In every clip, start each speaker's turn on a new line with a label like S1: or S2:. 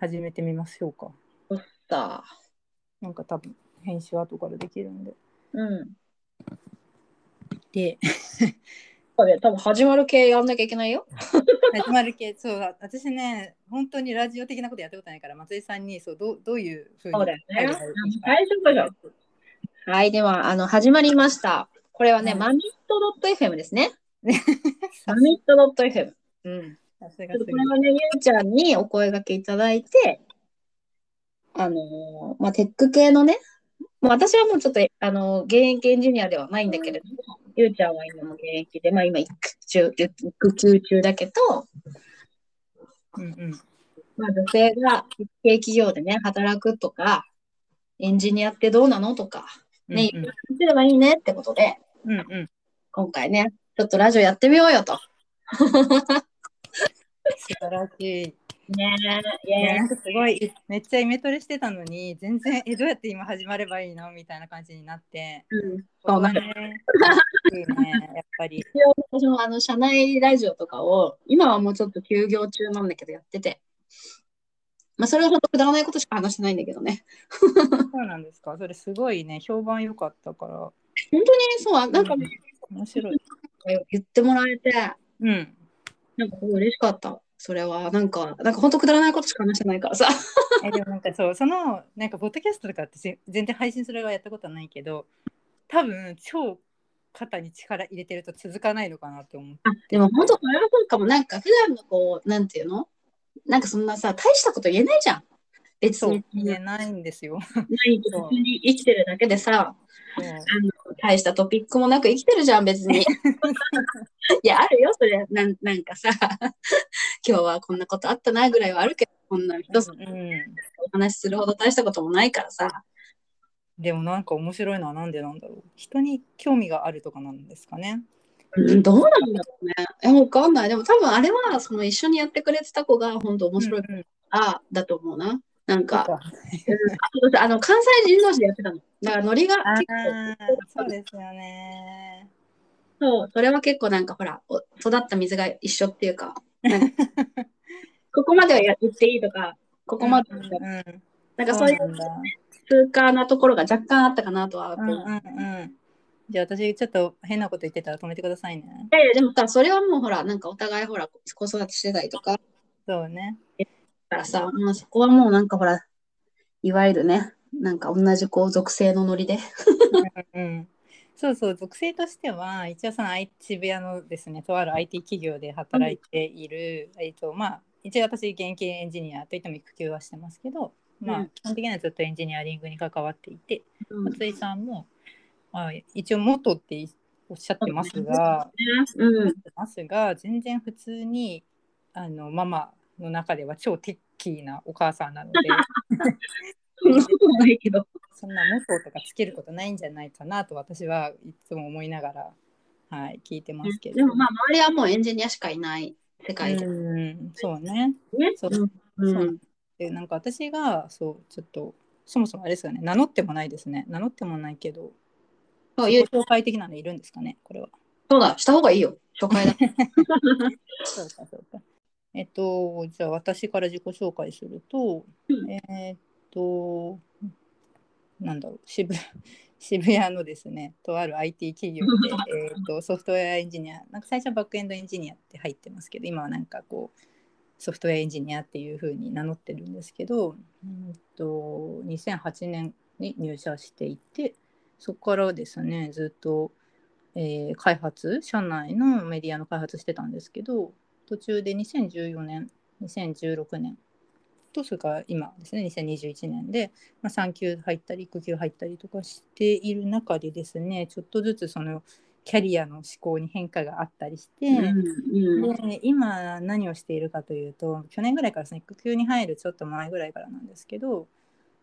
S1: 始めてみましょうか。
S2: そった。
S1: なんか多分編集後からできるんで。
S2: うん。
S1: で、
S2: これ多分始まる系やんなきゃいけないよ。
S1: 始まる系、そう、私ね、本当にラジオ的なことやったことないから、松井さんにそうどうどういうふうに
S2: そうだよね大丈夫じゃんはい、では、あの、始まりました。これはね、
S1: はい
S2: マミット .fm ですね。マミット .fm。うん。
S1: さすがす
S2: これはね、ゆうちゃんにお声掛けいただいて、あのーまあ、テック系のね、私はもうちょっと、あのー現役エンジニアではないんだけれども、ゆうちゃんは今も現役で、まあ今育中、育休中だけど、
S1: うんうん。
S2: まあ女性が一系企業でね、働くとか、エンジニアってどうなのとか、ね、
S1: うん
S2: いろいろすればいいねってことで、
S1: うんうん。
S2: 今回ね、ちょっとラジオやってみようよと。
S1: 素晴らしい。
S2: ねえ、
S1: いやなんかすごい。めっちゃイメトレしてたのに全然えどうやって今始まればいいのみたいな感じになって。
S2: うん、そうなんだ
S1: ね。いいねやっぱり。
S2: 私もあの社内ラジオとかを、今はもうちょっと休業中なんだけどやってて、まあそれは本当くだらないことしか話してないんだけどね。
S1: そうなんですか。それすごいね評判良かったから。
S2: 本当にそう、なんかね、
S1: 面白い。
S2: 言ってもらえて、
S1: うん
S2: なんかすごい嬉しかった。それは、なんか、なんか本当くだらないことしか話してないからさ。
S1: えでもなんかそうそのなんかポッドキャストとかってぜ全然配信する側やったことはないけど多分超肩に力入れてると続かないのかなって思って
S2: あ、でも本当それはそうかも。なんか普段のこう、なんていうの？なんかそんなさ、大したこと言えないじゃん。別に。
S1: ないんですよ。
S2: ない普通に生きてるだけでさ、あの大したトピックもなく生きてるじゃん、別に。いや、あるよ、それ。なんなんかさ、今日はこんなことあったなぐらいはあるけど、こんな一つ
S1: うん、
S2: お話しするほど大したこともないからさ。
S1: でもなんか面白いのはなんでなんだろう人に興味があるとかなんですかね。
S2: うん、どうなんだろうね。え、わかんない。でも多分あれは、その一緒にやってくれてた子が本当面白いからだと思うな。なんか、ああの関西人同士でやってたの。だからノリが
S1: あ
S2: 結
S1: ー
S2: 構、
S1: そうですよね。
S2: そう、それは結構なんかほら、お育った水が一緒っていうか、か ここまではやっていいとか、ここまでは、
S1: うんうん
S2: なんかそういう
S1: そうなんだ
S2: 通過なところが若干あったかなとは
S1: うんうんうん。じゃあ私ちょっと変なこと言ってたら止めてくださいね。
S2: いやいや、でもさ、それはもうほら、なんかお互いほら、子育てしてたりとか、だ
S1: そうね。
S2: からさ、まあ、そこはもうなんかほら、いわゆるね、なんか同じこう属性のノリで。
S1: うんうん、そうそう属性としては一応その IT 渋谷のですねとある IT 企業で働いている、えっとまあ一応私現役エンジニアといっても育休はしてますけど、まあ
S2: うん。
S1: 基本的にはずっとエンジニアリングに関わっていて
S2: うん。
S1: 松井さんも、まあ、一応元っておっしゃってますが、
S2: うん。
S1: ますが全然普通にあのママの中では超テッキーなお母さんなので
S2: そんなことないけど。
S1: そんな元とかつけることないんじゃないかなと私はいつも思いながら、はい、聞いてますけど。
S2: でもまあ、周りはもうエンジニアしかいない世界で。
S1: うん、そうね。
S2: ね。
S1: そう
S2: うん。
S1: そうでなんか私がそうちょっとそもそもあれですよね名乗ってもないですね名乗ってもないけど
S2: そういう
S1: 紹介的なのいるんですかね？これは。
S2: そうだ、した方がいいよ。初回だ。
S1: そうかそうか。えっとじゃあ私から自己紹介すると、
S2: うん。
S1: えーっとなんだろう渋 渋谷のですねとある IT 企業で えーっとソフトウェアエンジニアなんか最初はバックエンドエンジニアって入ってますけど今はなんかこうソフトウェアエンジニアっていう風に名乗ってるんですけど、うんと2008年に入社していてそこからですねずっと、えー開発社内のメディアの開発してたんですけど途中で2014年2016年とそれから今ですね2021年で、まあ、産休入ったり育休入ったりとかしている中でですねちょっとずつそのキャリアの思考に変化があったりして、
S2: うん。
S1: で今何をしているかというと去年ぐらいからですね育休に入るちょっと前ぐらいからなんですけど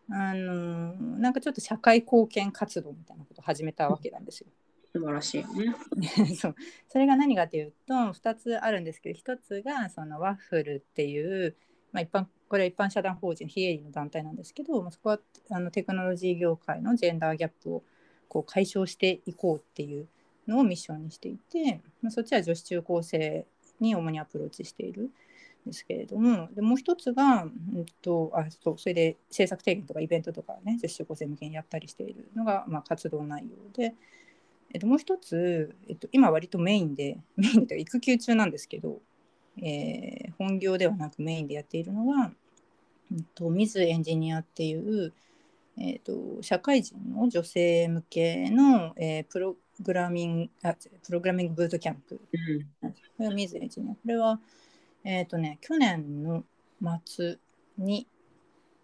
S1: あのなんかちょっと社会貢献活動みたいなことを始めたわけなんですよ。
S2: 素晴らしいよね。
S1: そうそれが何かというと2つあるんですけど1つがそのワッフルっていう、まあ、一般これは一般社団法人非営利の団体なんですけどまあそこはあのテクノロジー業界のジェンダーギャップをこう解消していこうっていうのをミッションにしていて、まあ、そっちは女子中高生に主にアプローチしているんですけれどもでもう一つが、うんと、あそうそれで政策提言とかイベントとかね女子中高生向けにやったりしているのが、まあ、活動内容で、えっと、もう一つ、えっと、今割とメインで メインで育休中なんですけど、えー、本業ではなくメインでやっているのは、うんと、 Ms.Engineer っていうえーと、社会人の女性向けの、えー、プログラミングあプログラミングブートキャンプ、うん、これは水エンジニア。これは、えーとね、去年の末に、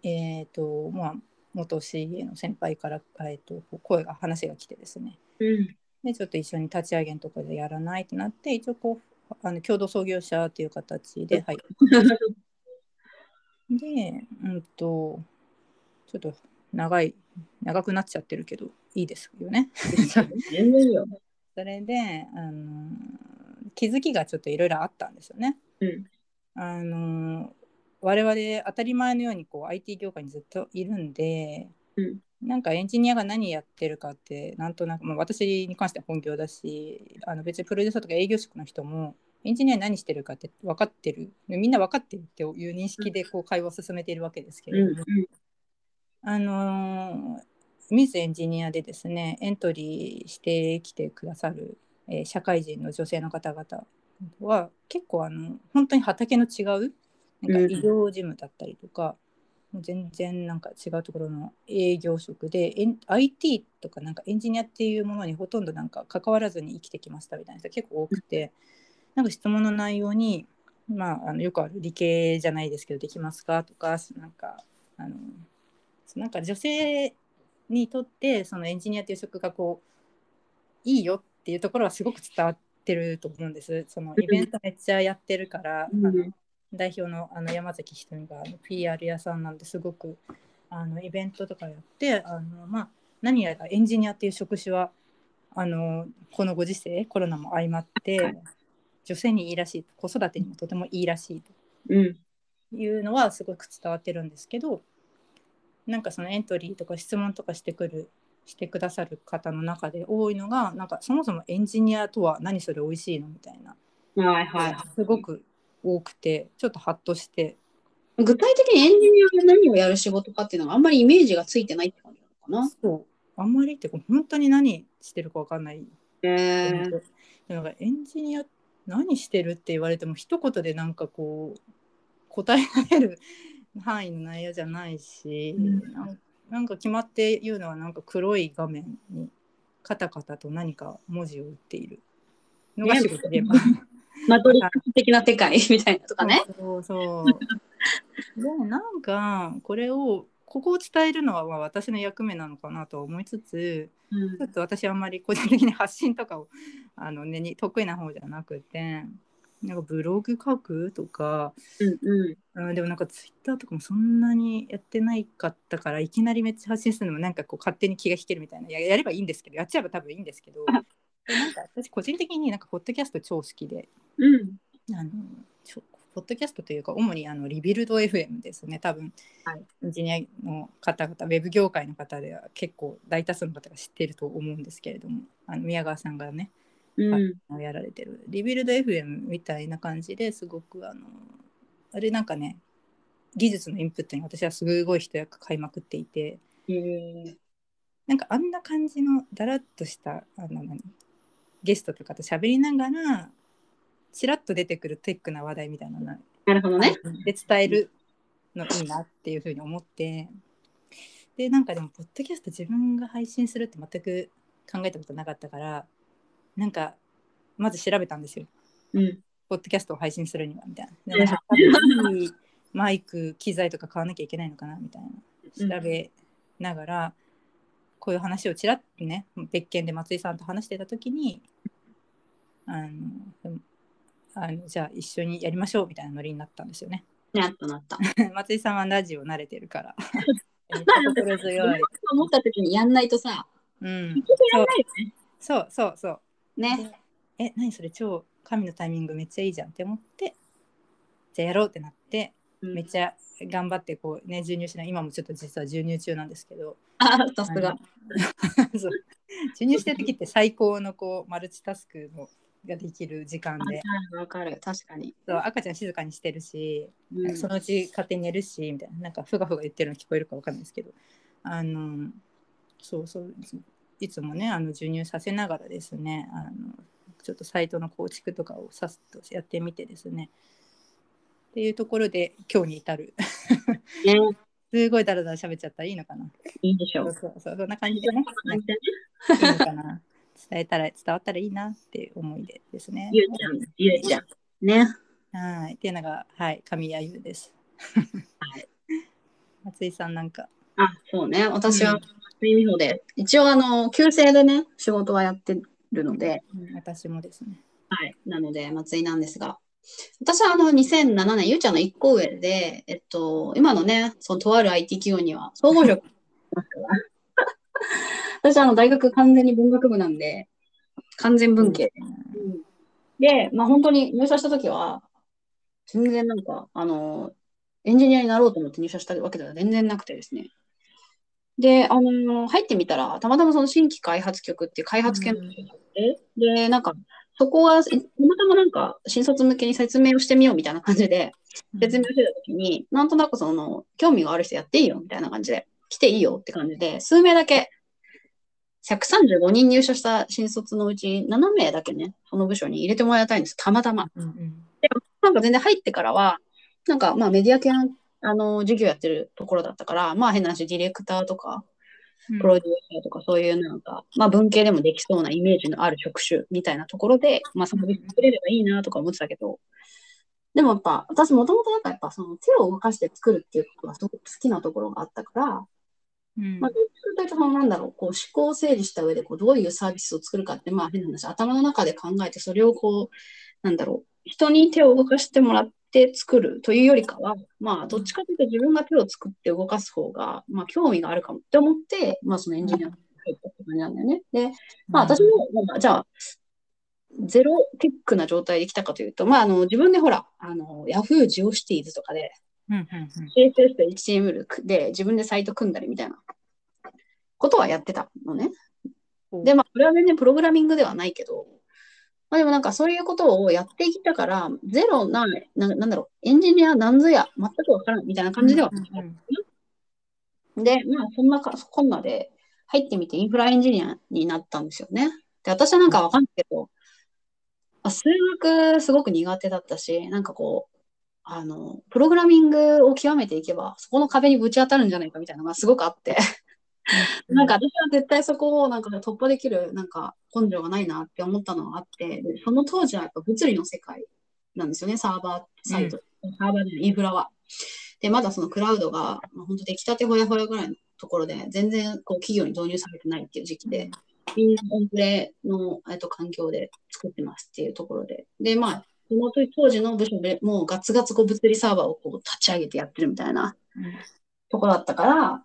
S1: えーとまあ、元 CA の先輩から、えーと、声が話が来てですね、
S2: うん、
S1: でちょっと一緒に立ち上げのところでやらないってなって一応こうあの共同創業者っていう形で入ってで、うんと、ちょっと長い長くなっちゃってるけどいいですよね。それであの気づきがちょっといろいろあったんですよね。
S2: うん、
S1: あの我々当たり前のようにこう IT 業界にずっといるんで、
S2: うん、
S1: なんかエンジニアが何やってるかってなんとなく、まあ、私に関しては本業だしあの別にプロデューサーとか営業職の人もエンジニア何してるかって分かってる。みんな分かってるっていう認識でこう会話を進めているわけですけれども、
S2: うんうん、
S1: あのミスエンジニアでですねエントリーしてきてくださる、えー、社会人の女性の方々は結構あの本当に畑の違うなんか医療事務だったりとか、うん、全然なんか違うところの営業職で IT とかなんかエンジニアっていうものにほとんどなんか関わらずに生きてきましたみたいな人結構多くて、なんか質問の内容にまあ、あのよくある理系じゃないですけどできますかとかなんかあのなんか女性にとってそのエンジニアという職がこういいよっていうところはすごく伝わってると思うんです。そのイベントめっちゃやってるから、うん、あの代表のあの山崎ひとみがあの PR 屋さんなんですごくあのイベントとかやってあの、まあ、何やらエンジニアっていう職種はあのこのご時世コロナも相まって女性にいいらしい子育てにもとてもいいらしいと。いうのはすごく伝わってるんですけど、なんかそのエントリーとか質問とかしてくるしてくださる方の中で多いのがなんかそもそもエンジニアとは何それ美味しいのみたいな、
S2: はいはい、
S1: すごく多くてちょっとハッとして。
S2: 具体的にエンジニアが何をやる仕事かっていうのがあんまりイメージがついてないって感じなのかな？
S1: そう。あんまりって本当に何してるか分かんない、
S2: えー、
S1: なんかエンジニア何してるって言われても一言でなんかこう答えられる範囲の内容じゃないし、うん、なんか決まって言うのはなんか黒い画面にカタカタと何か文字を打っているのが仕事で、
S2: マトリックス的な世界 みたいなとかね。
S1: そうそうでもなんかこれをここを伝えるのは私の役目なのかなと思いつつ、うん、ちょっと私あんまり個人的に発信とかをあの、ね、得意な方じゃなくてなんかブログ書くとか、
S2: うん
S1: うん、でもなんかツイッターとかもそんなにやってないかったからいきなりめっちゃ発信するのもなんかこう勝手に気が引けるみたいな。ややればいいんですけどやっちゃえば多分いいんですけどなんか私個人的になんかポッドキャスト超好きで、
S2: うん、
S1: あのちょポッドキャストというか主にあのリビルド FM ですね。多分、
S2: はい、
S1: エンジニアの方々ウェブ業界の方では結構大多数の方が知っていると思うんですけれどもあの宮川さんがね
S2: うん、
S1: やられてる。リビルド FM みたいな感じですごくあのあれなんかね技術のインプットに私はすごい一役買いまくっていて、なんかあんな感じのだらっとしたあの何？ゲストとかと喋りながらちらっと出てくるテックな話題みたいなのな
S2: るほどね。
S1: で伝えるのいいなっていうふうに思って。でなんかでもポッドキャスト自分が配信するって全く考えたことなかったからなんかまず調べたんですよ。
S2: うん、
S1: ポッドキャストを配信するにはみたいな。でなんいいマイク機材とか買わなきゃいけないのかなみたいな。調べながら、うん、こういう話をちらっとね別件で松井さんと話してた時にあのあのじゃあ一緒にやりましょうみたいなノリになったんですよね。
S2: なったなった。
S1: 松井さんはラジオ慣れてるから。
S2: 心強い。思った時にやんないとさ、
S1: うん、
S2: そう
S1: そうそう
S2: ね。
S1: え、何それ超神のタイミングめっちゃいいじゃんって思って、じゃあやろうってなって、うん、めっちゃ頑張ってこうね、授乳しない、今もちょっと実は授乳中なんですけど。
S2: あ、さすが。
S1: 授乳してる時って最高のこうマルチタスクのができる時間で。
S2: わかる、確かに。
S1: そう赤ちゃん静かにしてるし、
S2: うん。
S1: そのうち勝手に寝るしみたいな。なんかふがふが言ってるの聞こえるかわかんないですけど。あのそうそういつもねあの授乳させながらですねあのちょっとサイトの構築とかをさっとやってみてですね。っていうところで今日に至る。
S2: ね、
S1: すごいだらだら喋っちゃったらいいのかな。い
S2: いでしょう。
S1: そうそうそうそんな感じでね。
S2: 感じでね。
S1: いいのかな伝えたら伝わったらいいなっていう思いでですね
S2: ゆうちゃん、ゆうちゃん。ね。
S1: はいっていうのがはい神谷優です
S2: はい
S1: 松井さんなんか
S2: あ、そうね。私は
S1: うん、
S2: そういう意味で、一応、あの、旧姓でね、仕事はやってるので、
S1: うん私もですね
S2: はい。なので、松井なんですが、私はあの、2007年、ゆうちゃんの1個上で、えっと、今のね、そのとある IT 企業には、総合職。私はあの、大学完全に文学部なんで、完全文系。で、まあ本当に入社した時は、全然なんか、あの、エンジニアになろうと思って入社したわけでは全然なくてですね。で、あの、入ってみたら、たまたまその新規開発局っていう開発系の部署があって、で、なんか、そこは、たまたまなんか、新卒向けに説明をしてみようみたいな感じで、説明してた時に、なんとなくその、興味がある人やっていいよみたいな感じで、来ていいよって感じで、数名だけ、135人入社した新卒のうち7名だけね、その部署に入れてもらいたいんです、たまたま。
S1: うんうん。
S2: なんか全然入ってからは、なんかまあメディア系の、あの、授業やってるところだったから、まあ変な話、ディレクターとか、
S1: うん。
S2: プロデューサーとかそういうなんか、まあ文系でもできそうなイメージのある職種みたいなところで、まあそこで作れればいいなとか思ってたけど、でもやっぱ、私もともとなんかやっぱその手を動かして作るっていうことがすごく好きなところがあったから、
S1: うん。
S2: まあ、どっちかというと、なんだろう、こう思考を整理した上で、こうどういうサービスを作るかって、まあ変な話、頭の中で考えて、それをこう、なんだろう、人に手を動かしてもらって作るというよりかは、まあどっちかというと自分が手を作って動かす方が、まあ興味があるかもって思って、まあそのエンジニアに入ったって感じなんだよね。で、まあ私も、まあ、じゃあ、ゼロテックな状態で来たかというと、まああの自分でほら、あの Yahoo! Geocities とかで、
S1: うんうん
S2: CSS と HTML で自分でサイト組んだりみたいな。ことはやってたのね。
S1: う。ん
S2: で、まあ、これは全然プログラミングではないけど、まあでもなんかそういうことをやってきたから、ゼロな、ななんだろう、エンジニアなんぞや、全くわからんみたいな感じでは、
S1: うんうん
S2: で、まあそんなか、こんなで入ってみてインフラエンジニアになったんですよね。で、私はなんかわかんないけど、まあ、数学すごく苦手だったし、なんかこう、あの、プログラミングを極めていけば、そこの壁にぶち当たるんじゃないかみたいなのがすごくあって、なんか私は絶対そこをなんか突破できるなんか根性がないなって思ったのがあって、でその当時はやっぱ物理の世界なんですよね、サーバーサイト、サーバーでインフラは。で、まだそのクラウドが、まあ、本当出来たてほやほやぐらいのところで、全然こう企業に導入されてないっていう時期で、みん。なオンプレの、えっと、環境で作ってますっていうところで。で、まあ、その当時の部署でもうガツガツこう物理サーバーをこう立ち上げてやってるみたいなところだったから、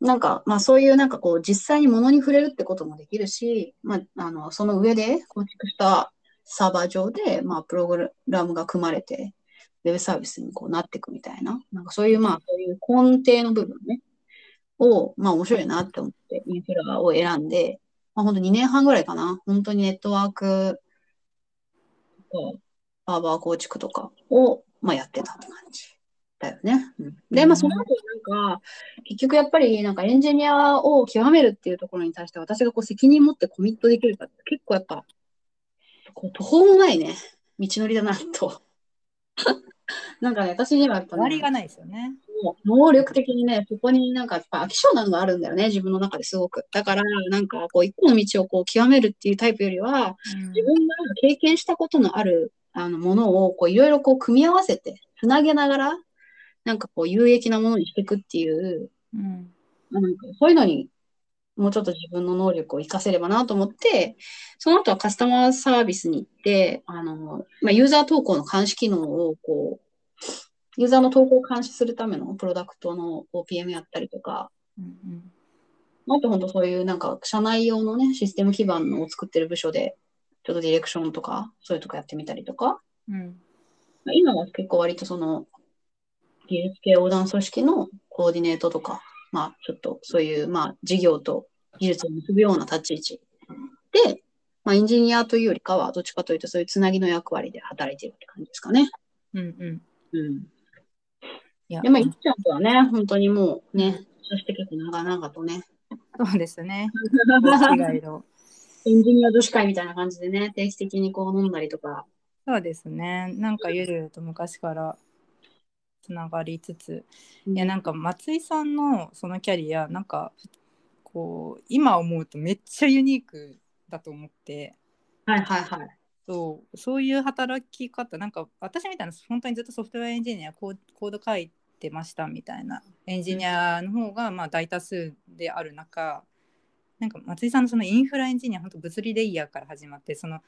S2: なんか、まあそういうなんかこう実際に物に触れるってこともできるし、まあ、あの、その上で構築したサーバー上で、まあプログラムが組まれて、ウェブサービスにこうなっていくみたいな、なんかそういうまあそういう根底の部分ね、を、まあ面白いなって思ってインフラを選んで、まあ本当2年半ぐらいかな、本当にネットワークとか、サーバー構築とかを、まあやってたって感じ。だよね。うん、で、まあ、その後なんか、結局やっぱり、なんかエンジニアを極めるっていうところに対して、私がこう責任持ってコミットできるかって、結構やっぱ、こう途方もないね、道のりだなと。なんかね、私にはやっぱ、
S1: 終わりがないですよね。
S2: もう能力的にね、そこになんかやっぱ飽き性なのがあるんだよね、自分の中ですごく。だから、なんかこう、一個の道をこう極めるっていうタイプよりは、自分が経験したことのあるあのものをこういろいろこう組み合わせて、つなげながら、なんかこう有益なものにしていくっていう、
S1: うん
S2: なんかそういうのにもうちょっと自分の能力を活かせればなと思って、その後はカスタマーサービスに行って、あの、まあ、ユーザー投稿の監視機能をこう、ユーザーの投稿を監視するためのプロダクトの OPM やったりとか、
S1: うん
S2: あと本当そういうなんか社内用のね、システム基盤のを作ってる部署で、ちょっとディレクションとか、そういうとこやってみたりとか、
S1: うん
S2: まあ今は結構割とその、技術系横断組織のコーディネートとか、まあちょっとそういう、まあ事業と技術を結ぶような立ち位置で、まあ、エンジニアというよりかは、どっちかというと、そういうつなぎの役割で働いてるって感じですかね。
S1: うんうん。
S2: うん。
S1: いや、
S2: でも、いっちゃんとはね、本当にもうね、そして結構長々とね、
S1: そうですね。違いの。
S2: エンジニア女子会みたいな感じでね、定期的にこう飲んだりとか。
S1: そうですね。なんかゆると昔からつながりつつ、いやなんか松井さんのそのキャリアなんかこう今思うとめっちゃユニークだと思って。
S2: はいはいはい。
S1: そうそういう働き方なんか私みたいな本当にずっとソフトウェアエンジニアコーコード書いてましたみたいなエンジニアの方がまあ大多数である中なんか松井さんのそのインフラエンジニア本当物理レイヤーから始まってその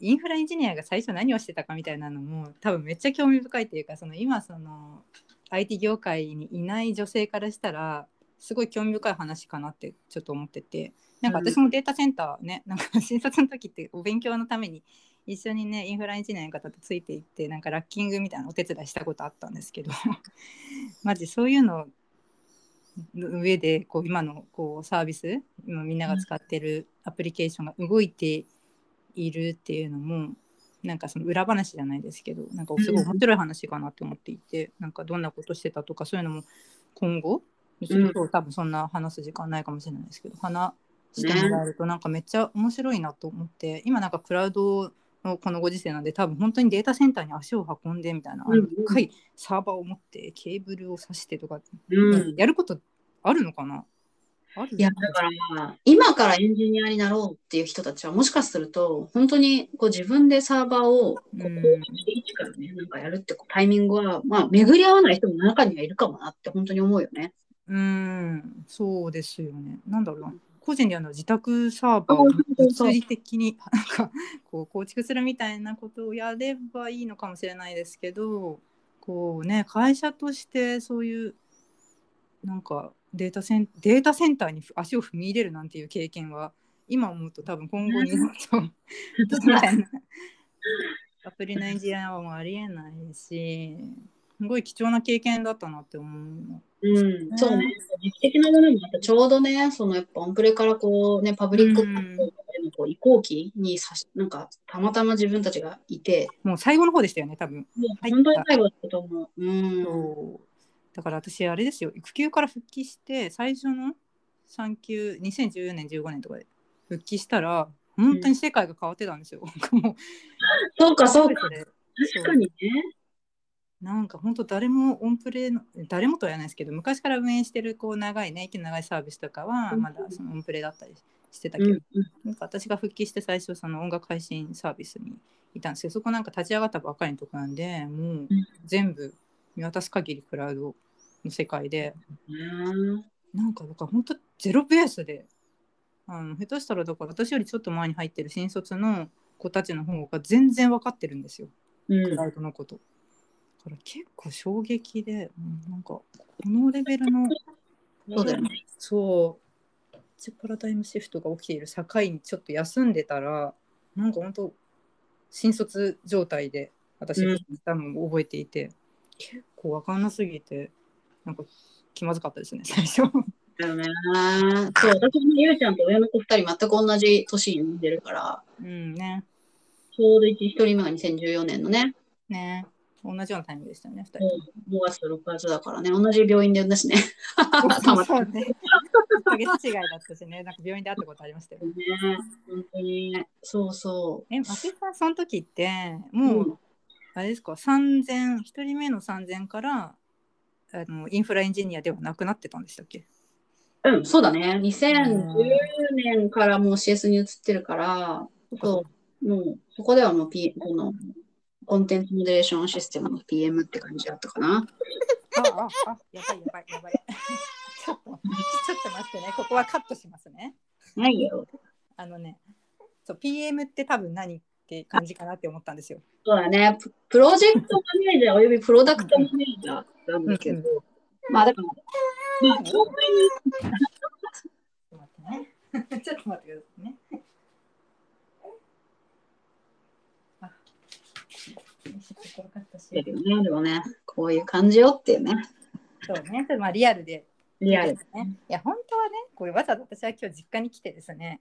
S1: インフラエンジニアが最初何をしてたかみたいなのも多分めっちゃ興味深いというかその今その IT 業界にいない女性からしたらすごい興味深い話かなってちょっと思っててなんか私もデータセンターね、なんか新卒の時ってお勉強のために一緒にねインフラエンジニアの方とついていってなんかラッキングみたいなお手伝いしたことあったんですけど マジそういうのの上でこう今のこうサービス今みんなが使ってるアプリケーションが動いているっていうのもなんかその裏話じゃないですけどなんかすごい面白い話かなって思っていて、なんかどんなことしてたとかそういうのも今後ちょっと多分そんな話す時間ないかもしれないですけど、話してもらえるとなんかめっちゃ面白いなと思って、今なんかクラウドのこのご時世なんで多分本当にデータセンターに足を運んでみたいな、
S2: うんうん
S1: でっかいサーバーを持ってケーブルを挿してとか、
S2: うん。
S1: やることあるのかな？ある？
S2: いや、だからまあ、今からエンジニアになろうっていう人たちは、もしかすると、本当にこう自分でサーバーをこう
S1: うん
S2: 構築して一からね、なんかやるってこうタイミングは、まあ、巡り合わない人も中にはいるかもなって本当に思うよね。
S1: うーん、そうですよね。なんだろうな。個人であの自宅サーバーを物理的に なんかこう構築するみたいなことをやればいいのかもしれないですけど、こうね、会社としてそういうなんかデータセンデータセンターに足を踏み入れるなんていう経験は今思うと多分今後日本とみたいなアプリのエンジニアはもうありえないし、すごい貴重な経験だったなって思うの。
S2: うん、そうね。時期的なものもあって、ちょうどね、そのやっぱオンプレからこうね、パブリックのこう移行期にさし、なんかたまたま自分たちがいて、
S1: もう最後の方でしたよね、多分。
S2: 本当に最後だったと思う。うん。
S1: だから私、あれですよ、育休から復帰して、最初の産休、2014年、15年とかで復帰したら、本当に世界が変わってたんですよ。もう
S2: そうか、そうか。確かにね。
S1: なんか本当誰もオンプレの誰もとは言わないですけど昔から運営してるこう長いね息の長いサービスとかは
S2: うん
S1: まだそのオンプレだったりしてた
S2: うん
S1: けど、なんか私が復帰して最初その音楽配信サービスにいたんですけどそこなんか立ち上がったばっかりのとこなんでもう
S2: うん
S1: 全部見渡す限りクラウドの世界で
S2: うん。
S1: なんかだから本当ゼロベースであの下手したらだから私よりちょっと前に入ってる新卒の子たちの方が全然分かってるんですよ
S2: うん
S1: クラウドのこと。だから結構衝撃で、うんなんかこのレベルの
S2: そうだよね。
S1: そう。プパラダイムシフトが起きている境にちょっと休んでたらなんか本当新卒状態で私
S2: うん。
S1: 多分覚えていて、結構わかんなすぎてなんか気まずかったですね最初。
S2: だよね。そう、私もゆうちゃんと上の子二人全く同じ年に産んでるから、
S1: うんね。
S2: ちょうど一一人目が2014年のね、
S1: ね同じようなタイミングでしたよね2人。
S2: 5月と6月だからね、同じ病院で産んだしね。たまたま
S1: そうね。1ヶ月違いだったしね、なんか病院で会ったことありましたよ。
S2: ね。本当に、そうそ
S1: え、松井さん、その時って、もう、
S2: うん
S1: あれですか、3000、1人目の3000からあのインフラエンジニアではなくなってたんでしたっけ？
S2: う。うん、そうだね。2010年からもう CS に移ってるから、そう、もう、そこではもう、P、この、コンテンツモデレーションシステムの PM って感じだったかな。
S1: ああ、あ、やばいやばいやばい。ちょっと、ちょっと待ってね、ここはカットしますね。
S2: ないよ。
S1: あのね、そう、PM って多分何って感じかなって思ったんですよ。
S2: そうだね。ププロジェクトマネージャーおよびプロダクトマネージャーなんだけど、
S1: うん
S2: まあだから、まあ。
S1: ちょっと待ってくださいね。あ、よいしょここカットし
S2: ね、でもね、こういう感じよっていうね。
S1: そうね、まあリアルで。
S2: リアル。
S1: ね。いや、本当はね、これわざわざ私は今日実家に来てですね、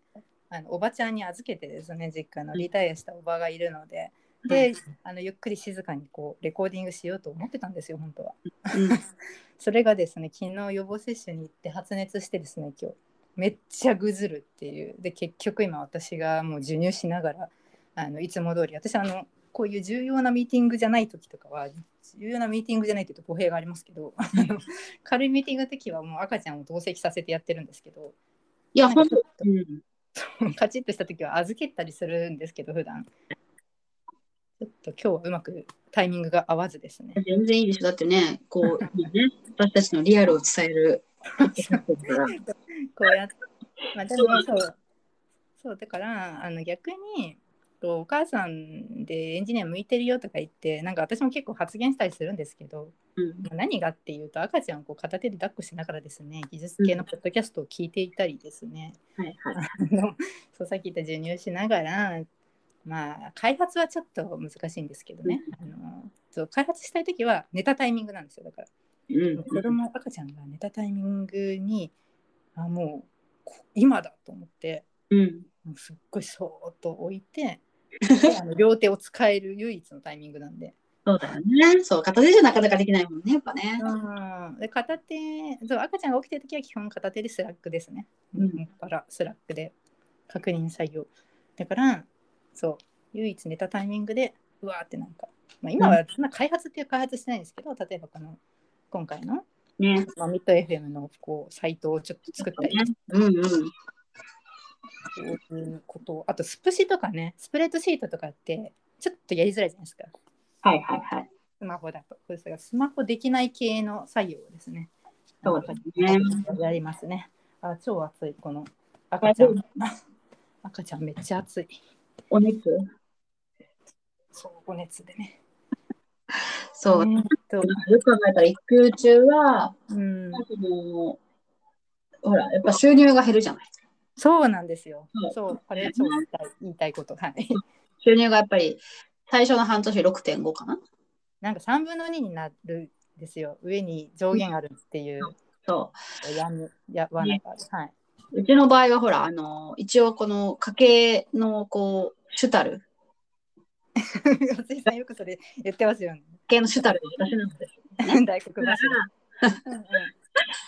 S1: あのおばちゃんに預けてですね実家のリタイアしたおばがいるので。であのゆっくり静かにこうレコーディングしようと思ってたんですよ本当は。
S2: うん
S1: それがですね昨日予防接種に行って発熱してですね今日めっちゃぐずるっていうで結局今私がもう授乳しながらあのいつも通り私あのこういう重要なミーティングじゃない時とかは重要なミーティングじゃないというと語弊がありますけど軽いミーティングの時はもう赤ちゃんを同席させてやってるんですけど
S2: いや、本当、うん、
S1: カチッとした時は預けたりするんですけど普段ちょっと今日はうまくタイミングが合わずですね。
S2: 全然いいでしょ。だってね、こう、私たちのリアルを伝える。
S1: こうやって、まあ、でもそう、そうだからあの逆にとお母さんでエンジニア向いてるよとか言ってなんか私も結構発言したりするんですけど、
S2: うん
S1: まあ何がっていうと赤ちゃんをこう片手で抱っこしながらですね技術系のポッドキャストを聞いていたりですね、
S2: はいはい。
S1: あのそうさっき言った授乳しながらまあ開発はちょっと難しいんですけどね、あのそう開発したい時は寝たタイミングなんですよだから。
S2: うん
S1: 子供赤ちゃんが寝たタイミングにあもうこ今だと思って
S2: うん。
S1: すっごいそーっと置いてであの両手を使える唯一のタイミングなんで
S2: そうだよね。そう、片手じゃなかなかできないもんね、やっぱね。
S1: うんで片手そう赤ちゃんが起きてる時は基本片手で Slack ですね。
S2: うん
S1: もっぱら Slack で確認作業。だからそう唯一寝たタイミングでうわーってなんか、まあ、今はそんな開発っていう開発してないんですけど例えばこの今回の、
S2: ね。
S1: まあ、ミッド FM のこうサイトをちょっと作ったり
S2: うんうん。
S1: そういうことをあとスプシとかねスプレッドシートとかってちょっとやりづらいじゃないですか
S2: はいはいはい。
S1: スマホだと。これがスマホできない系の作業をですね。
S2: そうですね。
S1: やりますね。あ、超暑い、この赤ちゃん。赤ちゃんめっちゃ暑い。
S2: お熱？
S1: そう、お熱でね。
S2: そう。
S1: えーっと、
S2: よく考えたら、育休中は、
S1: うん、
S2: ほら、やっぱ収入が減るじゃない。
S1: そうなんですよ
S2: そう。
S1: そう、これ超言いたい言いたいこと。はい。
S2: 収入がやっぱり、最初の半年6.5かな？
S1: なんか3分の2になるんですよ。上に上限あるっていう
S2: そ
S1: やむや罠がある。はい。
S2: う。うちの場合は、ほら、あの、一応この家計の、こう、シュタル。
S1: 松井さんよくそれ言ってますよね。
S2: 家計のシュタルが私なんです。
S1: 大黒柱。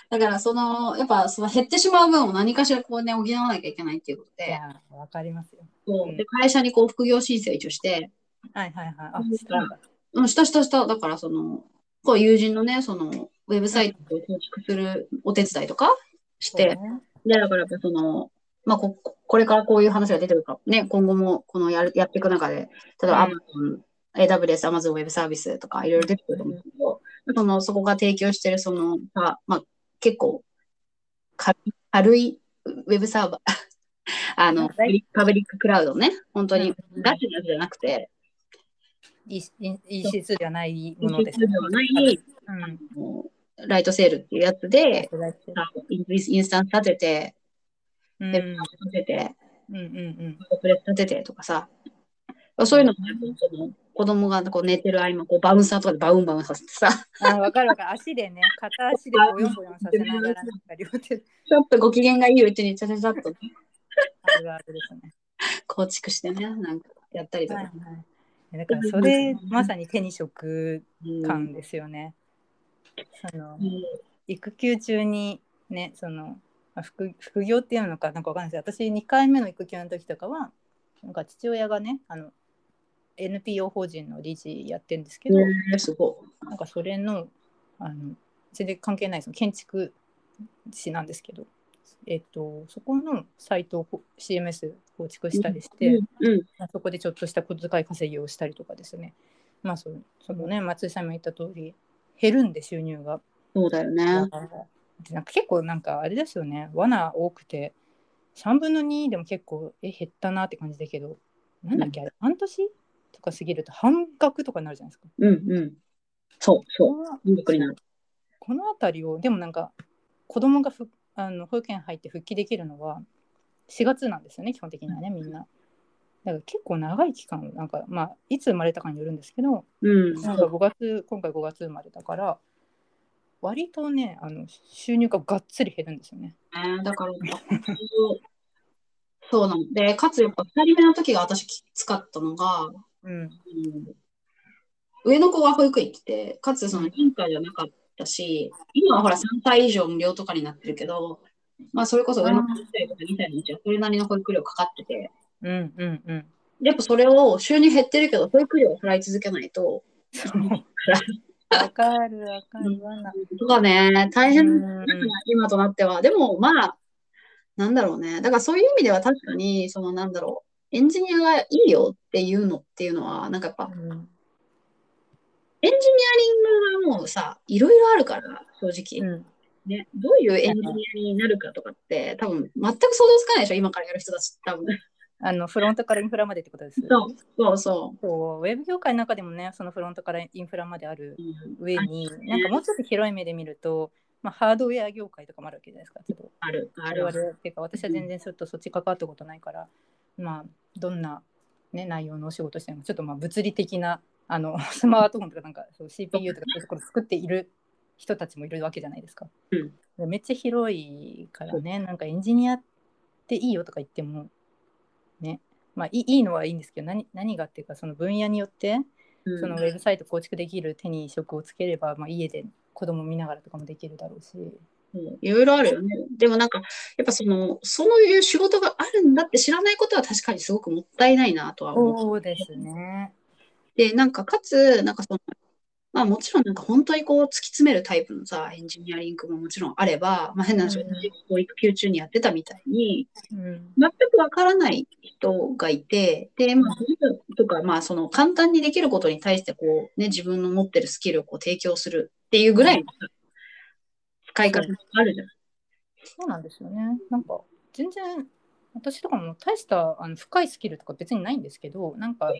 S2: だから、その、やっぱ、その減ってしまう分を何かしらこうね、補わなきゃいけないっていうことで、
S1: わかりますよ。
S2: そう。うん。で会社にこう、副業申請を一応して、
S1: はいはいはい。あ
S2: う、ん
S1: したんだ。
S2: うん、したしたした、だから、その、こう、友人のね、その、ウェブサイトを構築するお手伝いとかして、
S1: ね。
S2: で、だからやっぱその、まあこ、これからこういう話が出てるか、ね、今後もこのやるやっていく中で、例えば
S1: うん。
S2: Amazon、AWS、Amazon Web サービスとかいろいろ出てくると思うんですけど、その、そこが提供してるその、さまあ、結構軽い、ウェブサーバー、あの、
S1: はい。
S2: パブリッククラウドね、本当に
S1: うん。
S2: ガチなやつじゃなくて、
S1: いいいい質ではないものです。
S2: ではない、
S1: うん。
S2: ライトセールっていうやつで、インインスタンス立てて、
S1: うん。
S2: 立てて、
S1: うんうん
S2: プレス立ててとかさ、そういうのも子供がこう寝てる合間、こうバウンサーとかでバウンバウンさせてさ、
S1: あ、わかるわかる。足でね、片足でボヨンボヨンさせながら、両手
S2: ちょっとご機嫌がいいうちにちゃちゃちゃっと
S1: あるあるですね。
S2: 構築してね、なんかやったりとか。
S1: はいはい。だからそれまさに手に職
S2: うん
S1: 感ですよね。その
S2: うん
S1: 育休中にね、そのまあ副副業っていうのかなんかわかんないです私2回目の育休の時とかは、なんか父親がね、あの NPO 法人の理事やってるんですけど、
S2: えーすご
S1: なんかそれのあの全然関係ないその建築士なんですけど、えっと、そこのサイトをこ CMS 構築したりして、
S2: い。うんうん
S1: まあそこでちょっとした小遣い稼ぎをしたりとかですね、まあ、そのそのね松井さんも言った通り減るんで収入が。
S2: そうだよね。
S1: でなんか結構なんかあれですよね罠多くて3分の2でも結構え減ったなって感じだけどなんだっけあれ半年？とか過ぎると半額とかになるじゃないですか。
S2: うんうん。そうそう。
S1: この
S2: 満足になる。
S1: この辺りをでもなんか子供がふあの保育園入って復帰できるのは4月なんですよね基本的にはねみんな。だから結構長い期間なんかまあいつ生まれたかによるんですけど
S2: うん。
S1: なんか5月今回5月生まれだから割とねあの収入ががっつり減るんですよね。
S2: ねだから、そうなの。で、かつやっぱ二人目の時が私きつかったのが、
S1: うん。
S2: うん上の子が保育園行ってて、かつその認可じゃなかったし、今はほら3歳以上無料とかになってるけど、まあそれこそ上の子1歳とか2歳のうちはそれなりの保育料かかってて、
S1: うんうんうん。
S2: やっぱそれを収入減ってるけど保育料を払い続けないと、
S1: わかるわかるわな。
S2: とかね、大変
S1: うん
S2: だから今となっては。でもまあ、なんだろうね。だからそういう意味では確かに、そのなんだろう、エンジニアがいいよっていうのっていうのは、なんかやっぱ、
S1: うん
S2: エンジニアリングがもうさ、いろいろあるから、正直。
S1: うん
S2: ね、どういうエンジニアになるかとかって、多分全く想像つかないでしょ、今からやる人たち多分。
S1: あのフロントからインフラまでってことです。
S2: そうそうそ
S1: そうウェブ業界の中でもね、そのフロントからインフラまである
S2: う。うん
S1: 上に、なんかもうちょっと広い目で見ると、まあ、ハードウェア業界とかもあるわけじゃないですか。
S2: ある、あ
S1: 我
S2: る。
S1: 々っていうか、私は全然ちょっとそっち関わったことないから、まあ、どんな、ね、内容のお仕事しても、ちょっとまあ物理的なあの スマートフォンとかなんかそう CPU とかそういうところ作っている人たちもいるわけじゃないですか。
S2: うん
S1: でめっちゃ広いからね、なんかエンジニアっていいよとか言っても、ね、まあいいいいのはいいんですけど、何何がっていうか、その分野によって、
S2: うん
S1: そのウェブサイト構築できる手に職をつければ、まあ、家で子供見ながらとかもできるだろうし。
S2: うんいろいろあるよね。でもなんか、やっぱその、そういう仕事があるんだって知らないことは確かにすごくもったいないなとは思う。
S1: そうですね。
S2: で、なんか、かつ、なんかその、まあもちろんなんか本当にこう突き詰めるタイプのさ、エンジニアリングももちろんあれば、まあ変な話、
S1: うん
S2: 育休中にやってたみたいに、
S1: うん
S2: 全くわからない人がいて、で、まあ、とか、まあその簡単にできることに対してこうね、自分の持ってるスキルをこう提供するっていうぐらいのさ使い方があるじゃん。
S1: そうなんですよね。なんか全然私とかも大したあの深いスキルとか別にないんですけど、なんか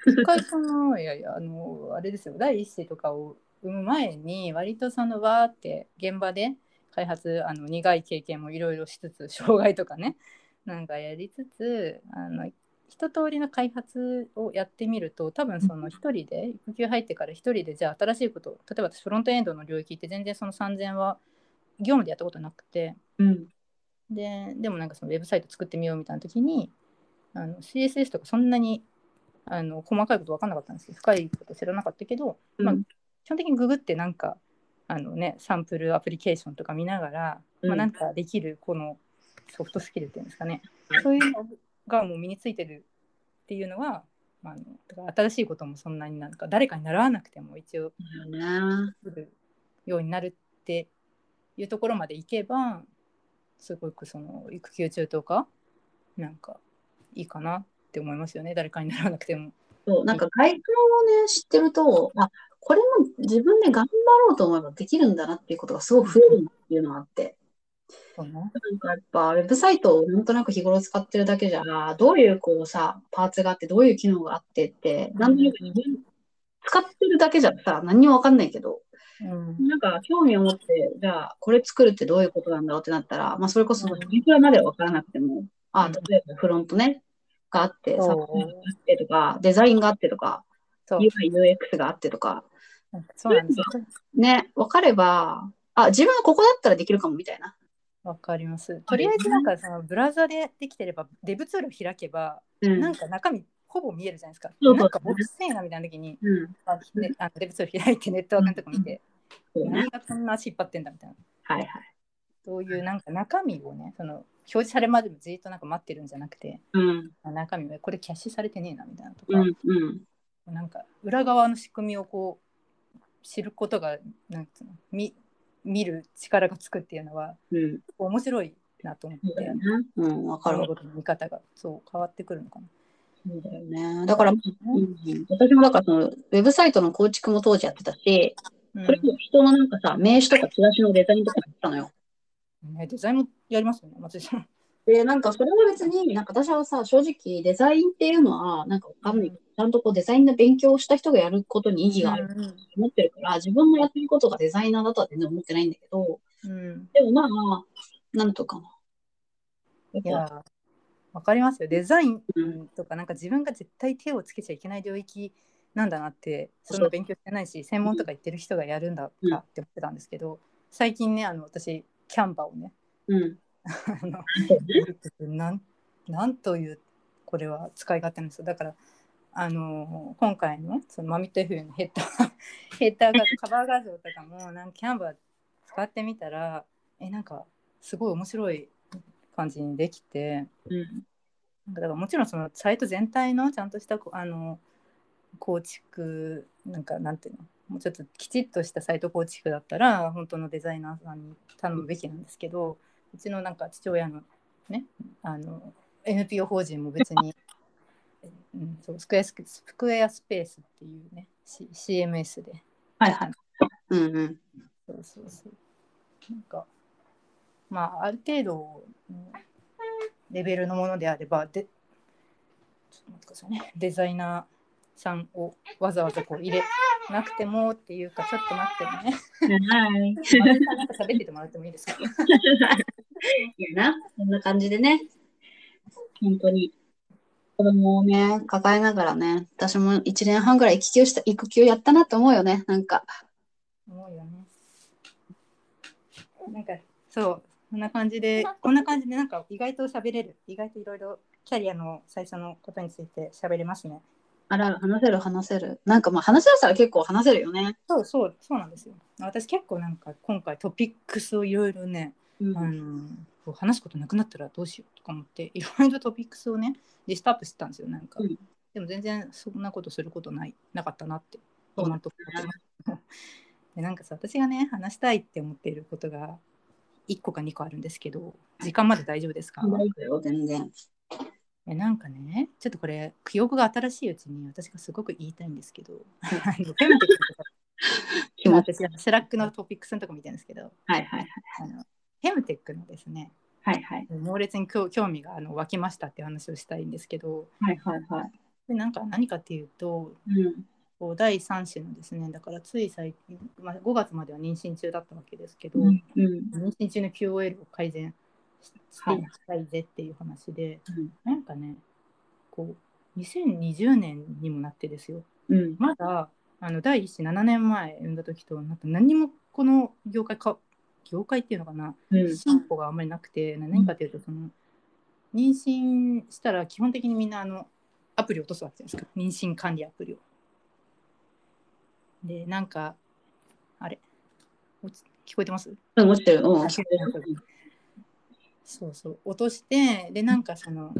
S1: 深いその いやいやあのあれですよ第一子とかを産む前に割とそのわーって現場で開発あの苦い経験もいろいろしつつ障害とかね なんかやりつつあの一通りの開発をやってみると多分その一人で育休入ってから一人でじゃあ新しいこと例えば私フロントエンドの領域って全然その3000は業務でやったことなくて。
S2: うん。
S1: ででもなんかそのウェブサイト作ってみようみたいな時にあの CSS とかそんなにあの細かいこと分かんなかったんですよ。深いこと知らなかったけど、まあ
S2: うん
S1: 基本的にググってなんかあの、ね、サンプルアプリケーションとか見ながら、
S2: うん。
S1: まあ、なんかできるこのソフトスキルっていうんですかね、そういうのがもう身についてるっていうのは、まあ、だから新しいこともそんなになんか誰かに習わなくても一応
S2: だよね。
S1: 作るようになるっていうところまでいけばすごくその育休中とかなんかいいかなって思いますよね誰かにならなくても。
S2: そう、なんか外観をね、知ってると、あ、これも自分で頑張ろうと思えばできるんだなっていうことがすごく増えるっていうのがあって。
S1: そうね
S2: なんかやっぱ、ウェブサイトをなんとなく日頃使ってるだけじゃ、どういうこうさ、パーツがあって、どういう機能があってって、なんとなく自分、使ってるだけじゃさ、何にもわかんないけど、
S1: うん
S2: なんか興味を持って、じゃあ、これ作るってどういうことなんだろうってなったら、まあ、それこそ、インフラまではわからなくても、あ、
S1: うん
S2: 例えばフロントね、があって、サポートがあってとか、デザインがあってとか、
S1: そう
S2: UI、UX があってとか、
S1: そうなんですよ
S2: ね、わかれば、あ、自分はここだったらできるかもみたいな。
S1: わかります。とりあえずなんかそのブラウザでできてればデブツール開けば
S2: うん。
S1: なんか中身ほぼ見えるじゃないですか。
S2: そうそう
S1: なんかボックスせえなみたいな時に
S2: うん。
S1: あ、ね、あのデブツール開いてネットワークのとこ見て、
S2: そうね。
S1: 何がこんな足引っ張ってんだみたいな。
S2: はいはい。
S1: そういうなんか中身をね、その表示されるまでもじっとなんか待ってるんじゃなくて、
S2: うん。
S1: 中身はこれキャッシュされてねえなみたいなとか、
S2: うん。うん。
S1: なんか裏側の仕組みをこう知ることがなんつうの見見る力がつくっていうのは
S2: うん。
S1: 面白いなと思って、
S2: そうだよね。うん、わかる
S1: 見方がそう変わってくるのかな。
S2: そうだよね。だから、うん、私もだからその、ウェブサイトの構築も当時やってたし、
S1: うん
S2: それも人のなんかさ、名刺とかチラシのデザインとかやってたのよ。
S1: ね、デザインもやりますよね、松井さん。
S2: で、なんかそれは別に、なんか私はさ、正直デザインっていうのは、なんかわかんないけど、ちゃんとこうデザインの勉強をした人がやることに意義があると思ってるから、自分のやってることがデザイナーだとは全然思ってないんだけど、
S1: うん、
S2: でもまあ、なんとかな。
S1: いや、わかりますよ。デザイン
S2: うん
S1: とか、なんか自分が絶対手をつけちゃいけない領域なんだなって、
S2: そ
S1: んな勉強してないし、専門とか言ってる人がやるんだかって思ってたんですけど、最近ね、あの私、キャンバをね、
S2: うん。
S1: なんなんというこれは使い勝手なんですよだからあの今回のそのマミット F のヘッダー ヘッダー画像カバー画像とかもなんかキャンバー使ってみたらえなんかすごい面白い感じにできて、
S2: うん、
S1: なんかだからもちろんそのサイト全体のちゃんとしたあの構築なんかなんていうのもうちょっときちっとしたサイト構築だったら本当のデザイナーさんに頼むべきなんですけどうちのなんか父親のねあの NPO 法人も別に、うん、そうスクエアススクエアスペースっていうね、C、CMS で
S2: はいはい。うんうん。
S1: そうそうそうなんかまあある程度のレベルのものであればでちょっと待ってくださいね。デザイナーさんをわざわざこう入れなくてもっていうかちょっと待ってね。
S2: はい。
S1: 喋っててもらってもいいですか？
S2: いやな、こんな感じでね、本当に、子供をね、抱えながらね、私も1年半ぐらい育休した、育休やったなって思うよね、なんか。
S1: 思うよね。なんかそうこんな感じでこんな感じでなんか意外と喋れる。意外といろいろキャリアの最初のことについて喋れますね。
S2: あら、話せる、話せる。なんかまあ話し出したら結構話せるよね。
S1: そうそうそうなんですよ。私結構なんか今回トピックスをいろいろね、
S2: うん。
S1: あの話すことなくなったらどうしようとか思っていろいろトピックスをねリストアップしてたんですよなんか、
S2: うん。
S1: でも全然そんなことすることないなかったなって
S2: そう
S1: 今のところ思ってます。でなんかさ私がね話したいって思っていることが1個か2個あるんですけど時間まで大丈夫ですか、
S2: 全然。
S1: えなんかねちょっとこれ記憶が新しいうちに私がすごく言いたいんですけどあのフェムテックとか
S2: 気持ち。
S1: 私は Slack のトピックスのとこ見てるんですけど
S2: はいはい
S1: あのフェムテックのですね
S2: はい。はいはい。
S1: 猛烈に興興味があの湧きましたって話をしたいんですけど
S2: はいはいはい。
S1: でなんか何かっていうと
S2: うん。
S1: こう第3子のですねだからつい最近、まあ、5月までは妊娠中だったわけですけど、
S2: うん。うん。
S1: 妊娠中の QOL を改善ししていきたいぜっていう話で、なんかねこう2020年にもなってですよ
S2: うん。
S1: まだあの第1子7年前産んだ時となんか何にもこの業界か業界っていうのかな
S2: うん。
S1: 進歩があんまりなくて何かというとその妊娠したら基本的にみんなあのアプリを落とすわけじゃないですか妊娠管理アプリを。でなんかあれ？聞こえてます？
S2: うん。落ちてる。うん。
S1: あそうそう落としてでなんかその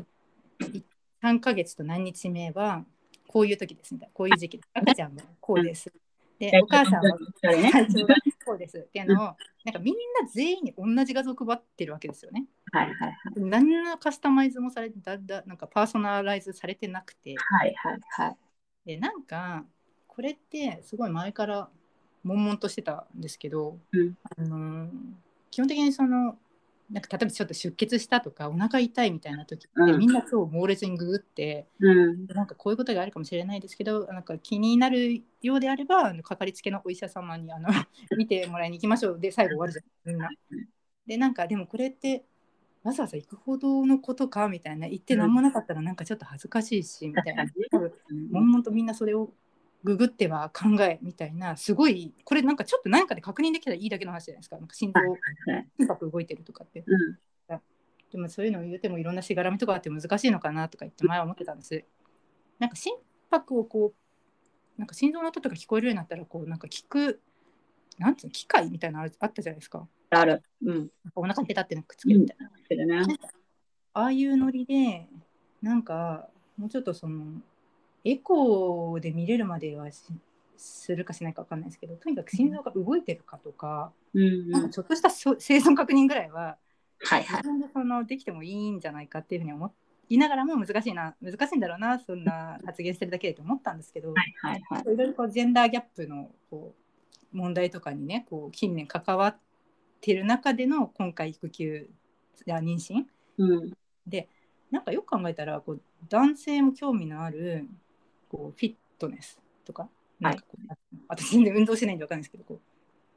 S1: い3ヶ月と何日目はこういう時ですみたいなこういう時期赤ちゃんもこうです。でお母さんは
S2: ね。
S1: 体調がこうですっていうのをなんかみんな全員に同じ画像を配ってるわけですよね。
S2: はいはい
S1: 何のカスタマイズもされてだだなんかパーソナライズされてなくて
S2: はいはいはい。
S1: でなんかこれってすごい前から悶々としてたんですけど、
S2: うん。
S1: あのー基本的にそのなんか例えばちょっと出血したとかお腹痛いみたいな時って、
S2: うん。
S1: みんな超猛烈にググって
S2: うん。
S1: なんかこういうことがあるかもしれないですけどなんか気になるようであればあのかかりつけのお医者様にあの 見てもらいに行きましょう。で最後終わるじゃんみんな。でなんかでもこれってわざわざ行くほどのことかみたいな。言って何もなかったらなんかちょっと恥ずかしいしみたいな。多分悶々とみんなそれをググっては考えみたいなすごいこれなんかちょっと何かで確認できたらいいだけの話じゃないですかなんか心臓
S2: はい
S1: 心拍動いてるとかって
S2: うん。
S1: でもそういうのを言ってもいろんなしがらみとかあって難しいのかなとか言って前は思ってたんですなんか心拍をこうなんか心臓の音とか聞こえるようになったらこうなんか聞くなんていうの機械みたいなのあるあったじゃないですか
S2: ある。うん。
S1: なんかお腹にペタってくっつけるみたいな、
S2: けどね。
S1: ああいうノリでなんかもうちょっとそのエコーで見れるまではしするかしないか分かんないですけどとにかく心臓が動いてるかとか,、
S2: うん。
S1: なんかちょっとしたそ生存確認ぐらいは
S2: はいはい
S1: 自。分でそのできてもいいんじゃないかっていうふうに思いながらも難しいな難しいんだろうなそんな発言してるだけでと思ったんですけど、
S2: はいはいはい。
S1: いろいろこうジェンダーギャップのこう問題とかにねこう近年関わってる中での今回育休や妊娠
S2: うん。
S1: なんかよく考えたらこう男性も興味のあるこうフィットネスとかなんかこう私全然運動しないんでわかんないですけどこ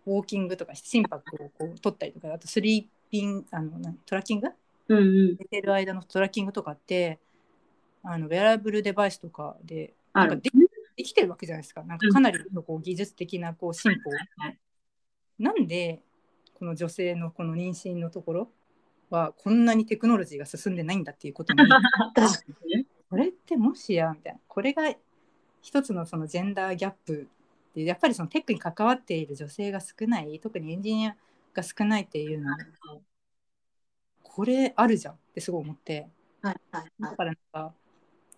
S1: うウォーキングとか心拍をこう取ったりとかあとスリーピンあの何トラッキング？
S2: うんうん。
S1: 寝てる間のトラッキングとかってあのウェアラブルデバイスとかで。なんかでできてるわけじゃないですか。なんかかなりのこう技術的なこう進歩、
S2: はい
S1: なんでこの女性のこの妊娠のところはこんなにテクノロジーが進んでないんだっていうことに
S2: 確かにね。
S1: これってもしやみたいな。これが一つのそのジェンダーギャップでやっぱりそのテックに関わっている女性が少ない特にエンジニアが少ないっていうのはこれあるじゃんってすごい思って
S2: はいはいはい。
S1: だからなんか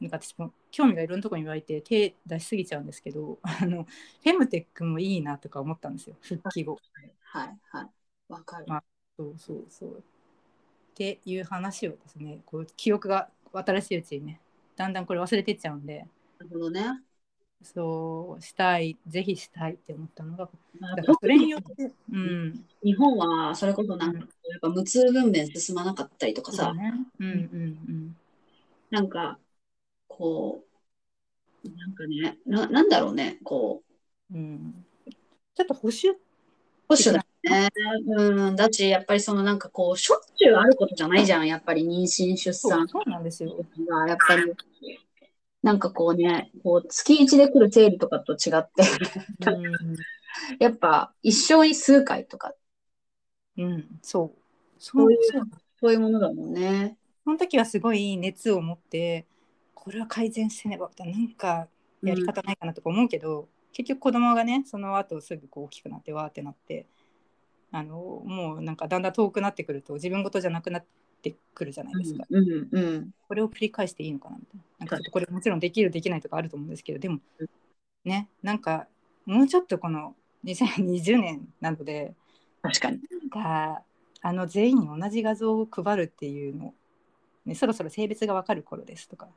S1: なんか私も興味がいろんなところに湧いて手出しすぎちゃうんですけどあのフェムテックもいいなとか思ったんですよ復帰後。
S2: はいはい。わかる。
S1: まそうそうそう。っていう話をですねこう記憶が新しいうちにねだんだんこれ忘れてっちゃうんで
S2: なるほどね。
S1: そうしたいぜひしたいって思ったのが
S2: まあ
S1: それによってうん。
S2: 日本はそれこそなんか、やっぱ無痛分娩進まなかったりとかさ、
S1: そうだね。うんうん
S2: なんか、こう、なんかね、ななんだろうね、こう、
S1: うん。うんちょっと保守
S2: 保守だね。うん、だし、やっぱりそのなんかこう、しょっちゅうあることじゃないじゃん、やっぱり妊娠、出産。
S1: そうそうなんですよ。
S2: が、やっぱり、なんかこうね、こう月一で来る生理とかと違って、
S1: うん
S2: やっぱ一生に数回とか、
S1: うん、そう。そ
S2: そういう
S1: そう
S2: いうものだもんね。
S1: その時はすごい熱を持って、これは改善せねばみたいな、なんかやり方ないかなとか思うけど、結局子供がね、その後すぐこう大きくなって、わーってなって、あのもうなんかだんだん遠くなってくると、自分事じゃなくなってくるじゃないですか。
S2: うん、うん、うん。
S1: これを繰り返していいのかなみたいな。なんかちょっとこれもちろんできる、できないとかあると思うんですけど、でも
S2: うん、
S1: ね、なんかもうちょっとこの2020年なので、
S2: 確かに。
S1: なんかあの全員に同じ画像を配るっていうの、ね、そろそろ性別が分かる頃ですとか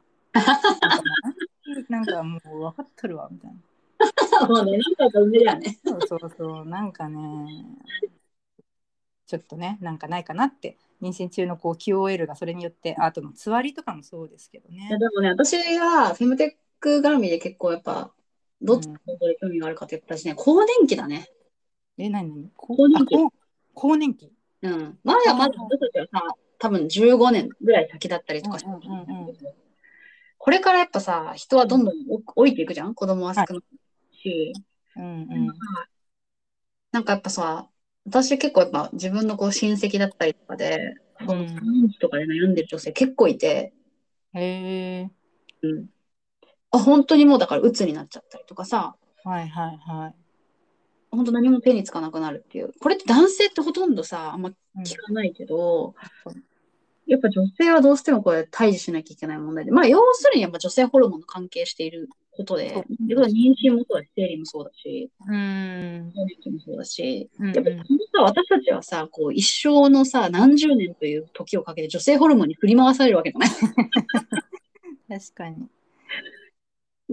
S1: なんかもう分かっとるわみたいな
S2: もうね、なんか上やね。
S1: そうそうそうなんかねちょっとねなんかないかなって妊娠中のこう QOL がそれによってあとのつわりとかもそうですけどね。
S2: いやでもね、私はフェムテック絡みで結構やっぱ、どっちのことで興味があるかって言ったらね、更年期だね。
S1: え何何？こ
S2: 更年期
S1: 更年期？
S2: うん。まだまだ私たちはさ、多分15年ぐらい先だったりとかして、
S1: うんうんうんうん。
S2: これからやっぱさ、人はどんどん老いていくじゃん？子供は少ないし、
S1: うんうん。
S2: なんかやっぱさ、私結構やっぱ自分のこう親戚だったりとかで、
S1: うん。
S2: このとかで悩んでる女性結構いて、
S1: へえ
S2: うん。あ、本当にもうだから鬱になっちゃったりとかさ、
S1: はいはいはい。
S2: 本当何も手につかなくなるっていう。これって男性ってほとんどさ、あんま
S1: うん。
S2: 聞かないけど、
S1: そう
S2: やっぱ女性はどうしてもこれ対峙しなきゃいけない問題で、まあ要するにやっぱ女性ホルモンの関係していることで、
S1: そう。
S2: 妊娠もそうだし、生理もそうだし、
S1: うん。
S2: 更年期もそうだし、
S1: うん
S2: やっぱこのさ、私たちはさ、こう一生のさ、何十年という時をかけて女性ホルモンに振り回されるわけじゃない？
S1: 確かに。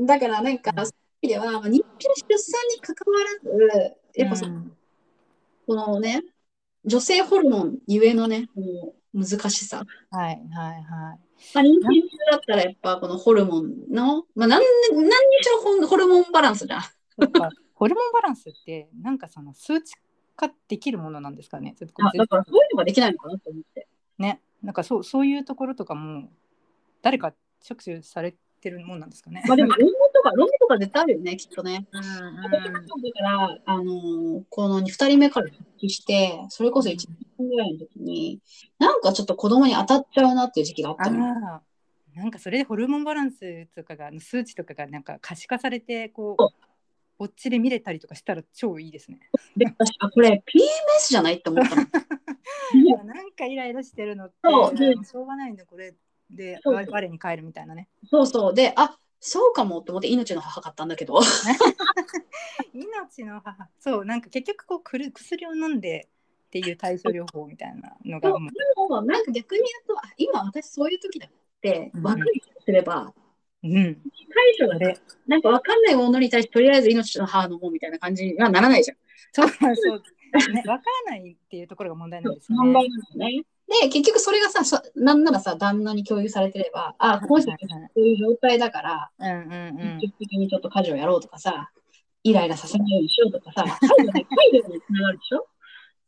S2: だからなんか、そういう意味では、まあ妊娠出産に関わらず、やっぱそ、
S1: うん。
S2: このね、女性ホルモンゆえのね、この難しさ。
S1: はいはいはい
S2: まあ、妊娠中だったらやっぱこのホルモンの、まあ、何何にしろホルモンバランスじゃん。
S1: そっかホルモンバランスってなんかその数値化できるものなんですかね？ちょっとこう
S2: あだからそういうのができないのかなと思って。
S1: ねなんかそうそういうところとかも誰か触手されてるもんなんですかね。
S2: まあでも論文とか、論文とか絶対あるよね、きっとね。
S1: うん
S2: だから、あのーこの2人目から復帰して、それこそ1年ぐらいの時に、なんかちょっと子供に当たっちゃうなっていう時期があったの
S1: なんかそれでホルモンバランスとかが数値とかがなんか可視化されてこ
S2: そう
S1: こっちで見れたりとかしたら超いいですね。
S2: で、私、あ、これ PMS じゃないって思ったの。
S1: なんかイライラしてるのってしょうがないんだこれで我我に返るみたいなね。
S2: そうそう。で、あ、そうかもって思って命の母買ったんだけど。
S1: 命の母そうなんか結局こうくる薬を飲んでっていう対処療法みたいなのがもう
S2: でも、なんか逆に言うと、あ今私そういう時だって
S1: うん、
S2: 分かりすれば、
S1: うん
S2: 対処が
S1: それ
S2: なんか分かんないものに対して、とりあえず命の母の方みたいな感じにはならないじゃん。
S1: そうそう、ね、分からないっていうところが問題なんですよ
S2: 問題
S1: ね。
S2: で結局それがさ、そなんならさ、旦那に共有されてれば、あ、この人ってそういう状態だから、
S1: うんうんうん。
S2: 積極的にちょっと家事をやろうとかさ、イライラさせないようにしようとかさ、態度に態度につながるでしょ？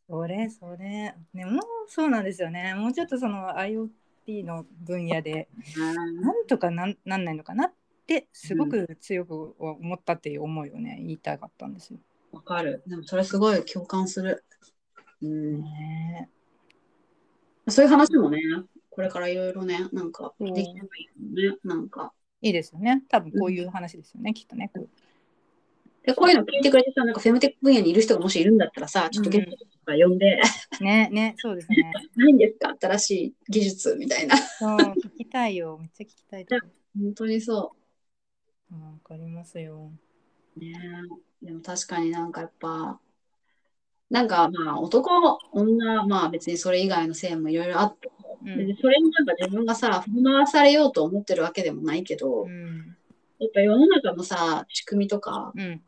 S1: それそれ。ねもうそうなんですよね。もうちょっとその IoT の分野でなんとかなんなんないのかな？ってすごく強く思ったっていう思いをね言いたかったんですよ。
S2: わかる。でもそれすごい共感する。うん。
S1: ね
S2: そういう話もね、これからいろいろね、なんかできればいいかもね。なんか。
S1: いいですよね。多分こういう話ですよね、きっとね。こう
S2: で、こういうの聞いてくれてさ、なんかフェムテック分野にいる人がもしいるんだったらさ、ちょっとゲストとか呼んで、
S1: ね、ね、そうですね。
S2: ないんですか？新しい技術みたいな。
S1: そう、聞きたいよ。めっちゃ聞きたいとこ。
S2: 本当にそ
S1: うんわかりますよ。
S2: う。ねえでも確かになんかやっぱ、なんかまあ男、女、まあ別にそれ以外の性もいろいろあって、
S1: うん。
S2: でそれになんか自分がさ、振り回されようと思ってるわけでもないけど、
S1: うん。
S2: やっぱ世の中のさ、仕組みとか、
S1: うん。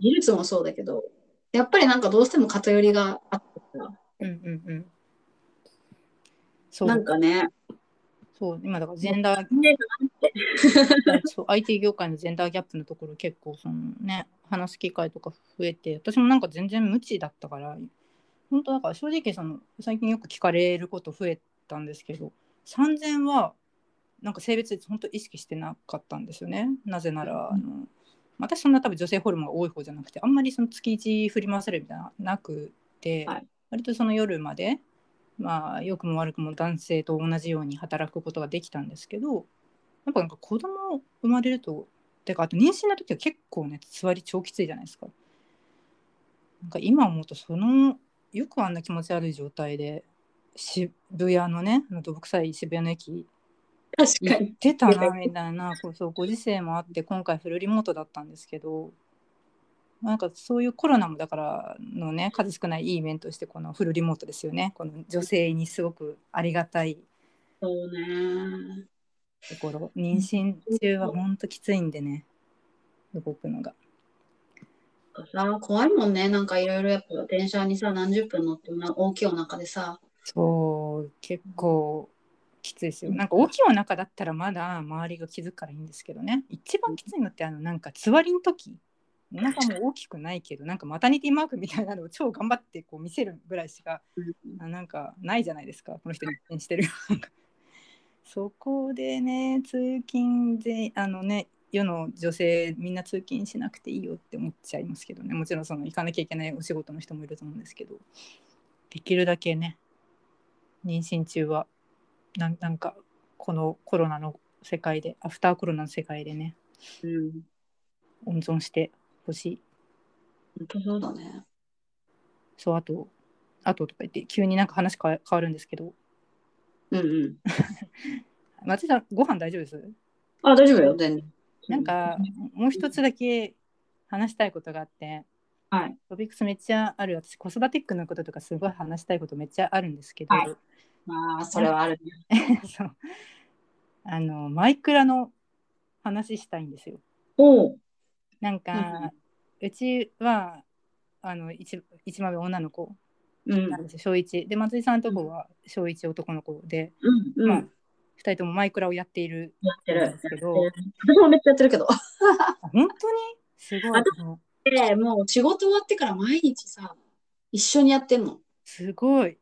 S2: 技術もそうだけど、やっぱりなんかどうしても偏りがあってさ、
S1: うん。うん。うん。
S2: なんかね、
S1: そう、今だからジェンダー、
S2: ね
S1: そう IT 業界のジェンダーギャップのところ結構そのね、話す機会とか増えて、私もなんか全然無知だったから、本当だから正直その最近よく聞かれること増えたんですけど、3000はなんか性別本当意識してなかったんですよね。なぜなら、あの私そんな多分女性ホルモンが多い方じゃなくて、あんまりその月1振り回されるみたいなのなくて、
S2: はい。
S1: 割とその夜まで、まあ良くも悪くも男性と同じように働くことができたんですけど、やっぱなんか子供生まれると、てかあと妊娠の時は結構ね、座り超きついじゃないですか。なんか今思うとそのよくあんな気持ち悪い状態で渋谷のね、あのどぶ臭い渋谷の駅
S2: 確かに。
S1: 行ってたなみたいな、こうそうご時世もあって今回フルリモートだったんですけど、なんかそういうコロナもだからのね数少ないいい面としてこのフルリモートですよね。この女性にすごくありがたい
S2: そうね。
S1: ところ。妊娠中はほんときついんでね。動くのが。
S2: さ、怖いもんね。なんかいろいろやっぱ電車にさ、何十分乗っても大きいお腹でさ、
S1: そう結構きついですよ。なんか大きいお腹だったらまだ周りが気づくからいいんですけどね。一番きついのってあのなんかつわりの時お腹も大きくないけどなんかマタニティマークみたいなのを超頑張ってこう見せるぐらいしかあなんかないじゃないですかこの人に転してる。そこでね通勤であのね世の女性みんな通勤しなくていいよって思っちゃいますけどね。もちろんその行かなきゃいけないお仕事の人もいると思うんですけど。できるだけね妊娠中はなんなんかこのコロナの世界でアフターコロナの世界でね
S2: うん。
S1: 温存してほしい
S2: 本当そうだね。
S1: そうあとあととか言って急になんか話変わ変わるんですけど
S2: うんうん。
S1: 松井さんご飯大丈夫です？
S2: あ、大丈夫よ、全然。
S1: なんかもう一つだけ話したいことがあって
S2: はい。
S1: トピックスめっちゃある私子育てックのこととかすごい話したいことめっちゃあるんですけど、
S2: はいまあ、それはあるね。
S1: そうあのマイクラの話したいんですよ。
S2: おう。
S1: なんか、うちはあの一一番上女の子
S2: うん。
S1: なんですよ小1で松井さんのとこは小1男の子で、
S2: うん。うん。
S1: まあ2人ともマイクラをやっている
S2: やってる。
S1: んですけど
S2: 私もめっちゃやってるけど。
S1: あ本当に？すごい
S2: あで、もう仕事終わってから毎日さ、一緒にやってんの。
S1: すごい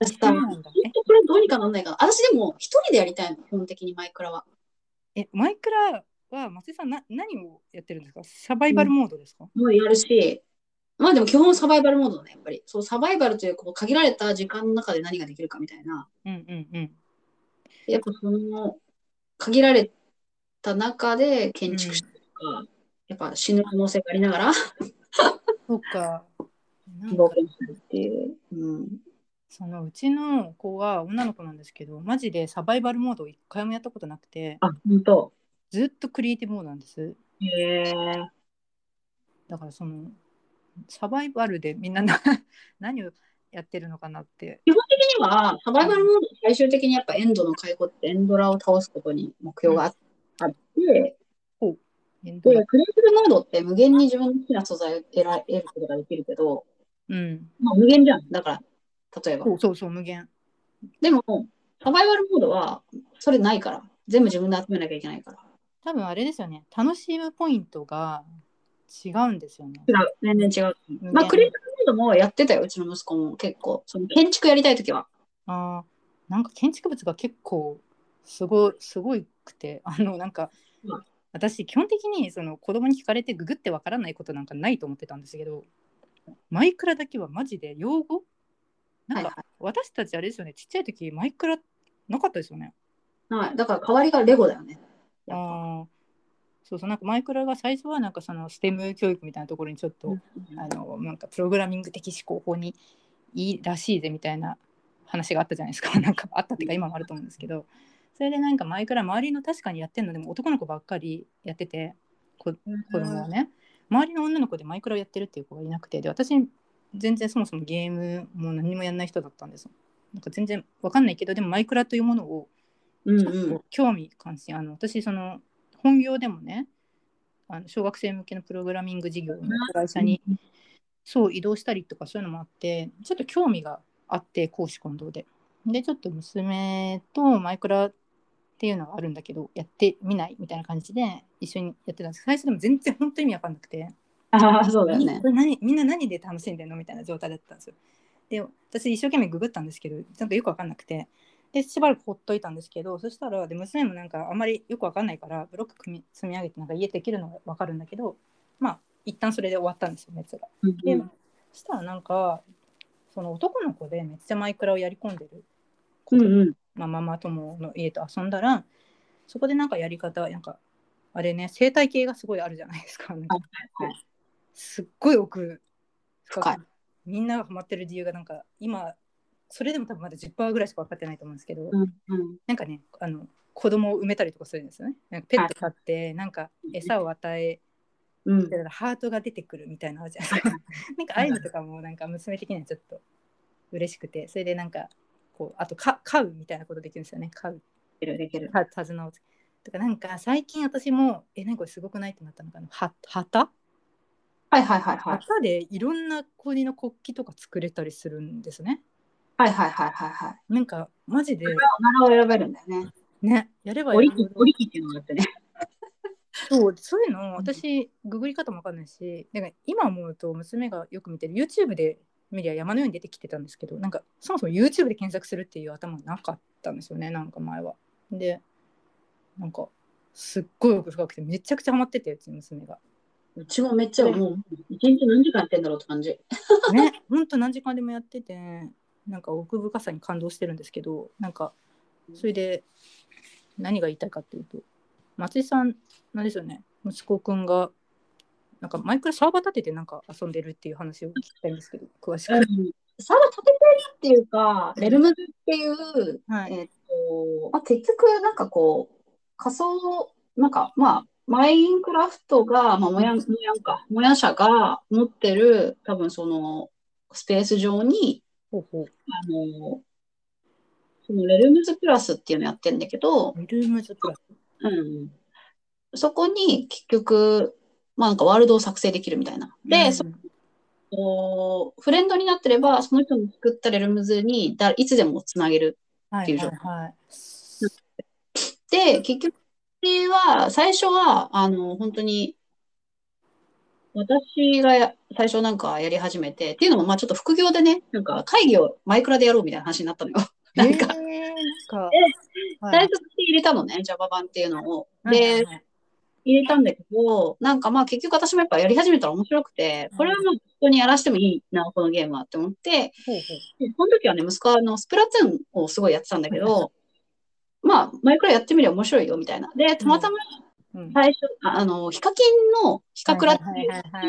S2: 私さ、これどうにかなんないかな。私でも一人でやりたいの、基本的にマイクラは。
S1: えマイクラは松井さんな何をやってるんですか？サバイバルモードですか、
S2: もうやるし、まあでも基本サバイバルモードだね、やっぱり。そう、サバイバルというこう限られた時間の中で何ができるかみたいな。
S1: うん、うんうん
S2: やっぱその限られた中で建築したりとか、やっぱ死ぬ可能性がありながら
S1: そうかなんか
S2: 冒険するっていう。うん。
S1: そのうちの子は女の子なんですけどマジでサバイバルモードを一回もやったことなくて
S2: あ、本当。
S1: ずっとクリエイティブモードなんです
S2: へえ。
S1: だからそのサバイバルでみんなな 何をやってるのかなって
S2: 基本的には、サバイバルモード、最終的にやっぱエンドの解放ってエンドラを倒すことに目標がああって、
S1: エンド
S2: で、クリエイティブモードって無限に自分の好きな素材を得ら得ることができるけど、
S1: うん
S2: まあ、無限じゃん。だから、例えば
S1: そ。うそうそう無限
S2: でも、サバイバルモードは、それないから。全部自分で集めなきゃいけないから。
S1: 多分あれですよね楽しむポイントが違うんですよね
S2: 違う。全然違う。まあ、クリエイティブモードもやってたよ、うちの息子も結構。その建築やりたいときは。
S1: あーなんか建築物が結構すごいすごいくて あのなんか、
S2: うん
S1: 私基本的にその子供に聞かれてググってわからないことなんかないと思ってたんですけどマイクラだけはマジで用語？なんか、私たちあれですよねちっちゃい時マイクラなかったですよね
S2: はい。だから代わりがレゴだよね。やっぱ。
S1: そうそうなんかマイクラが最初はなんかその STEM 教育みたいなところにちょっと、あのなんかプログラミング的思考法にいいらしいぜみたいな話があったじゃないですか。なんかあったっていうか今もあると思うんですけど。それでなんかマイクラ周りの確かにやってるのでも男の子ばっかりやっててこ子供はね。周りの女の子でマイクラをやってるっていう子がいなくてで私全然そもそもゲームも何もやんない人だったんです。よなんか全然わかんないけどでもマイクラというものを
S2: うん
S1: ちょっと興味関心。あの私その本業でもねあの小学生向けのプログラミング事業の会社にそう移動したりとかそういうのもあってちょっと興味があって公私混同で。でちょっと娘とマイクラっていうのがあるんだけどやってみないみたいな感じで一緒にやってたんです。最初でも全然本当に意味わかんなくて。
S2: ああ、そうだよね。
S1: こ。れ何みんな何で楽しんでんの？みたいな状態だったんですよ。で私一生懸命ググったんですけどちゃんとよく分かんなくてでしばらくほっといたんですけどそしたらで娘もなんかあんまりよく分かんないからブロック組み積み上げてなんか家できるのが分かるんだけどまあ一旦それで終わったんですよ熱が。
S2: うん
S1: でそしたらなんかその男の子でめっちゃマイクラをやり込んでる子と、
S2: うんうん。
S1: まあ、ママ友の家と遊んだらそこでなんかやり方なんかあれね生態系がすごいあるじゃないですか。なんかすっごい奥深
S2: い
S1: みんながハマってる理由がなんか今それでも多分まだ10%ぐらいしか分かってないと思うんですけど、
S2: うんうん。
S1: なんかねあの子供を産めたりとかするんですよね。なんかペット飼って、なんか餌を与え
S2: うん
S1: ハートが出てくるみたいなのあるじゃないですか。なんかああいうのとかもなんか娘的にはちょっと嬉しくてそれでなんかこうあとか飼うみたいなことできるんですよね飼う
S2: できるできる。
S1: た手綱をつとかなんか最近私もえなんかこれすごくないってなったのかなは旗？
S2: はいはいはいはい。
S1: 旗でいろんな国の国旗とか作れたりするんですね。
S2: はいはいはいはいはい。
S1: なんかマジで
S2: 柄を選べるんだよね。
S1: ねやればや
S2: 折り折り機っていうのがあってね。
S1: そうそういうの私ググり方もわかんないしなんか今思うと娘がよく見てる YouTube で見りゃ山のように出てきてたんですけどなんかそもそも YouTube で検索するっていう頭なかったんですよねなんか前は。でなんかすっごい奥深くてめちゃくちゃハマっててうちの娘が。
S2: うちもめっちゃもう、一日何時間やってんだろうって感じ。
S1: ねほんと何時間でもやっててなんか奥深さに感動してるんですけどなんかそれで何が言いたいかっていうと松井さんなんですよね。息子くんがなんかマイクラサーバー立ててなんか遊んでるっていう話を聞きたいんですけど詳しく、
S2: うん、サーバー立ててるっていうか、レルムズっていう、
S1: はい。
S2: えっと、まあ、結局なんかこう、仮想、なんかまあ、マインクラフトが、まあ、もやん、もやんか、もや社が持ってる、多分その、スペース上に、
S1: ほうほう
S2: あの、そのレルムズプラスっていうのやってんだけど、
S1: ルームズプラス
S2: うん。そこに結局、まあなんかワールドを作成できるみたいな。で、
S1: うん
S2: そのフレンドになってれば、その人の作ったレルムズにだいつでもつなげる。
S1: はい
S2: っていう状
S1: はいはい
S2: で、結局、私は、最初は、あの、本当に、私がや最初なんかやり始めて、っていうのも、まあちょっと副業でね、なんか会議をマイクラでやろうみたいな話になったのよ。なんか、
S1: えー、
S2: 最初に入れたのね、Java 版っていうのを。で、
S1: はい
S2: 入れたんだけど、なんかまあ結局私もやっぱやり始めたら面白くて、これはもう人にやらしてもいいな、このゲームはって思って、
S1: ほうほう
S2: でその時はね、息子はあのスプラトゥーンをすごいやってたんだけど、まあ、マイクラやってみれば面白いよみたいな。で、たまたま
S1: うん
S2: 最初、ああの、ヒカキンのヒカクラって
S1: はい
S2: い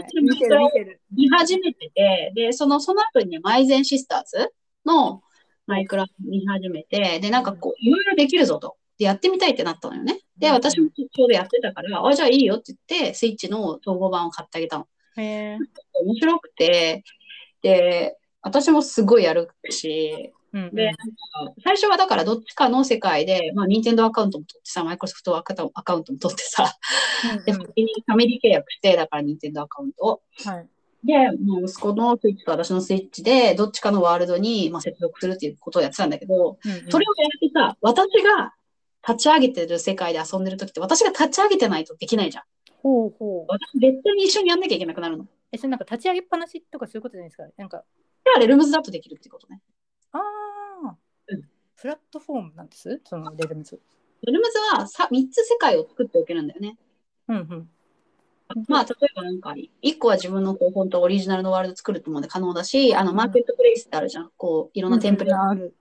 S2: う
S1: 見
S2: 始めてて、で、その、その後にね、マイゼンシスターズのマイクラ見始めて、で、なんかこう、いろいろできるぞと。で、やってみたいってなったのよね。で、
S1: うん。
S2: 私もちょうどやってたから、あ、じゃあいいよって言って、スイッチの統合版を買ってあげたの。
S1: へえ
S2: 面白くて、で、私もすごいやるし、
S1: うんうん
S2: で、最初はだからどっちかの世界で、まあ、任天堂アカウントも取ってさ、マイクロソフトアカアカウントも取ってさ、で、
S1: うん
S2: 先にファミリー契約して、だから任天堂アカウントを。
S1: はい
S2: で、もう息子のスイッチと私のスイッチで、どっちかのワールドに、まあ、接続するっていうことをやってたんだけど、
S1: うんうん
S2: それをやってさ、私が立ち上げてる世界で遊んでる時って、私が立ち上げてないとできないじゃん。
S1: ほうほう
S2: 私絶対に一緒にやんなきゃいけなくなるの。
S1: えそれなんか立ち上げっぱなしとかそういうことじゃないですか？なんか
S2: だからレルムズだとできるってことね。
S1: プラットフォームなんです？そのレルムズ。
S2: レルムズはさ3つ世界を作っておけるんだよね。
S1: うんうん。
S2: まあ、例えばなんか、一個は自分のこう、本当オリジナルのワールド作るってもので可能だし、あの、マーケットプレイスってあるじゃん。こう、いろんなテンプレ。
S1: ある。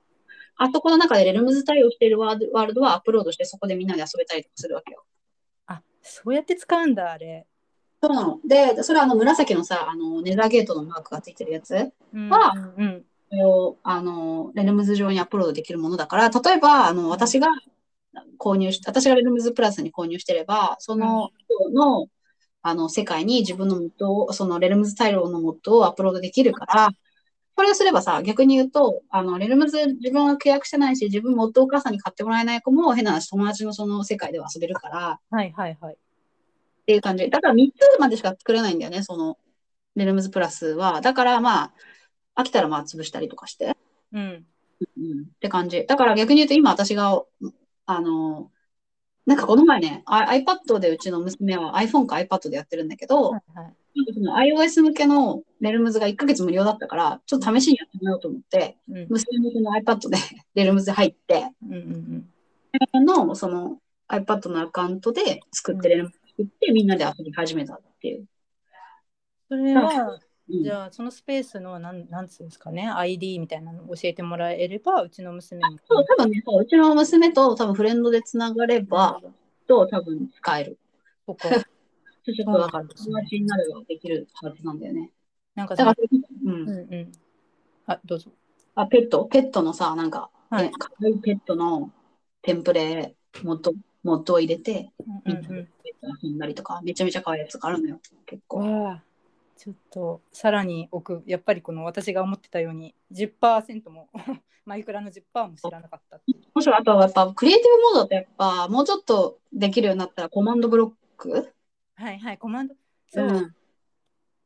S2: あそこの中でレルムズ対応しているワールワールドはアップロードして、そこでみんなで遊べたりとかするわけよ。
S1: あ、そうやって使うんだ、あれ。
S2: そうなの。で、それはあの、紫のさ、あの、ネザーゲートのマークがついてるやつ
S1: うん
S2: は
S1: うんうん
S2: それを、あの、レルムズ上にアップロードできるものだから、例えば、あの、私が購入し、私がレルムズプラスに購入してれば、その人の、あの、世界に自分のモッドを、そのレルムズタイルのモッドをアップロードできるから、これをすればさ、逆に言うと、あの、レルムズ自分は契約してないし、自分モッドをお母さんに買ってもらえない子も変な話、友達のその世界では遊べるから、
S1: はいはいはい。
S2: っていう感じ。だから3つまでしか作れないんだよね、その、レルムズプラスは。だからまあ、飽きたらまあ潰したりとかして。
S1: うん。
S2: うん、って感じ。だから逆に言うと今私が、あの、なんかこの前ね、あ iPad でうちの娘は iPhone か iPad でやってるんだけど、
S1: はいはい。
S2: iOS 向けのレルムズが1ヶ月無料だったから、ちょっと試しにやってみようと思って、
S1: うん
S2: 娘のその iPad で レルムズ入って、
S1: うんうん
S2: のその iPad のアカウントで作ってレルムズ作ってみんなで遊び始めたっていう。
S1: それは、
S2: うん
S1: じゃあそのスペースのなんなんつうんですかね ID みたいなのを教えてもらえればうちの娘も
S2: そう、多分ね、そううちの娘と多分フレンドでつながれば、と多分使える。
S1: そっか。
S2: ちょっとだから
S1: そうなんですね
S2: 友達になればできるはずなんだよね。
S1: なんか
S2: だから
S1: さ、
S2: うん。
S1: うんうん。あどうぞ。
S2: あ、ペット。ペットのさ、なんか、
S1: はい。
S2: ね、かわいいペットのテンプレモッド、モッドを入れて、
S1: うんうんうん。
S2: ペット遊んだりとか、めちゃめちゃ可愛いやつがあるのよ、結構。
S1: ちょっとさらに奥やっぱりこの私が思ってたように10%も マイクラの10%も知らなかったっ
S2: もしろあとはやっぱ、クリエイティブモードってやっぱ、もうちょっとできるようになったら、コマンドブロック？
S1: はいはいコマンド。そう、
S2: うん。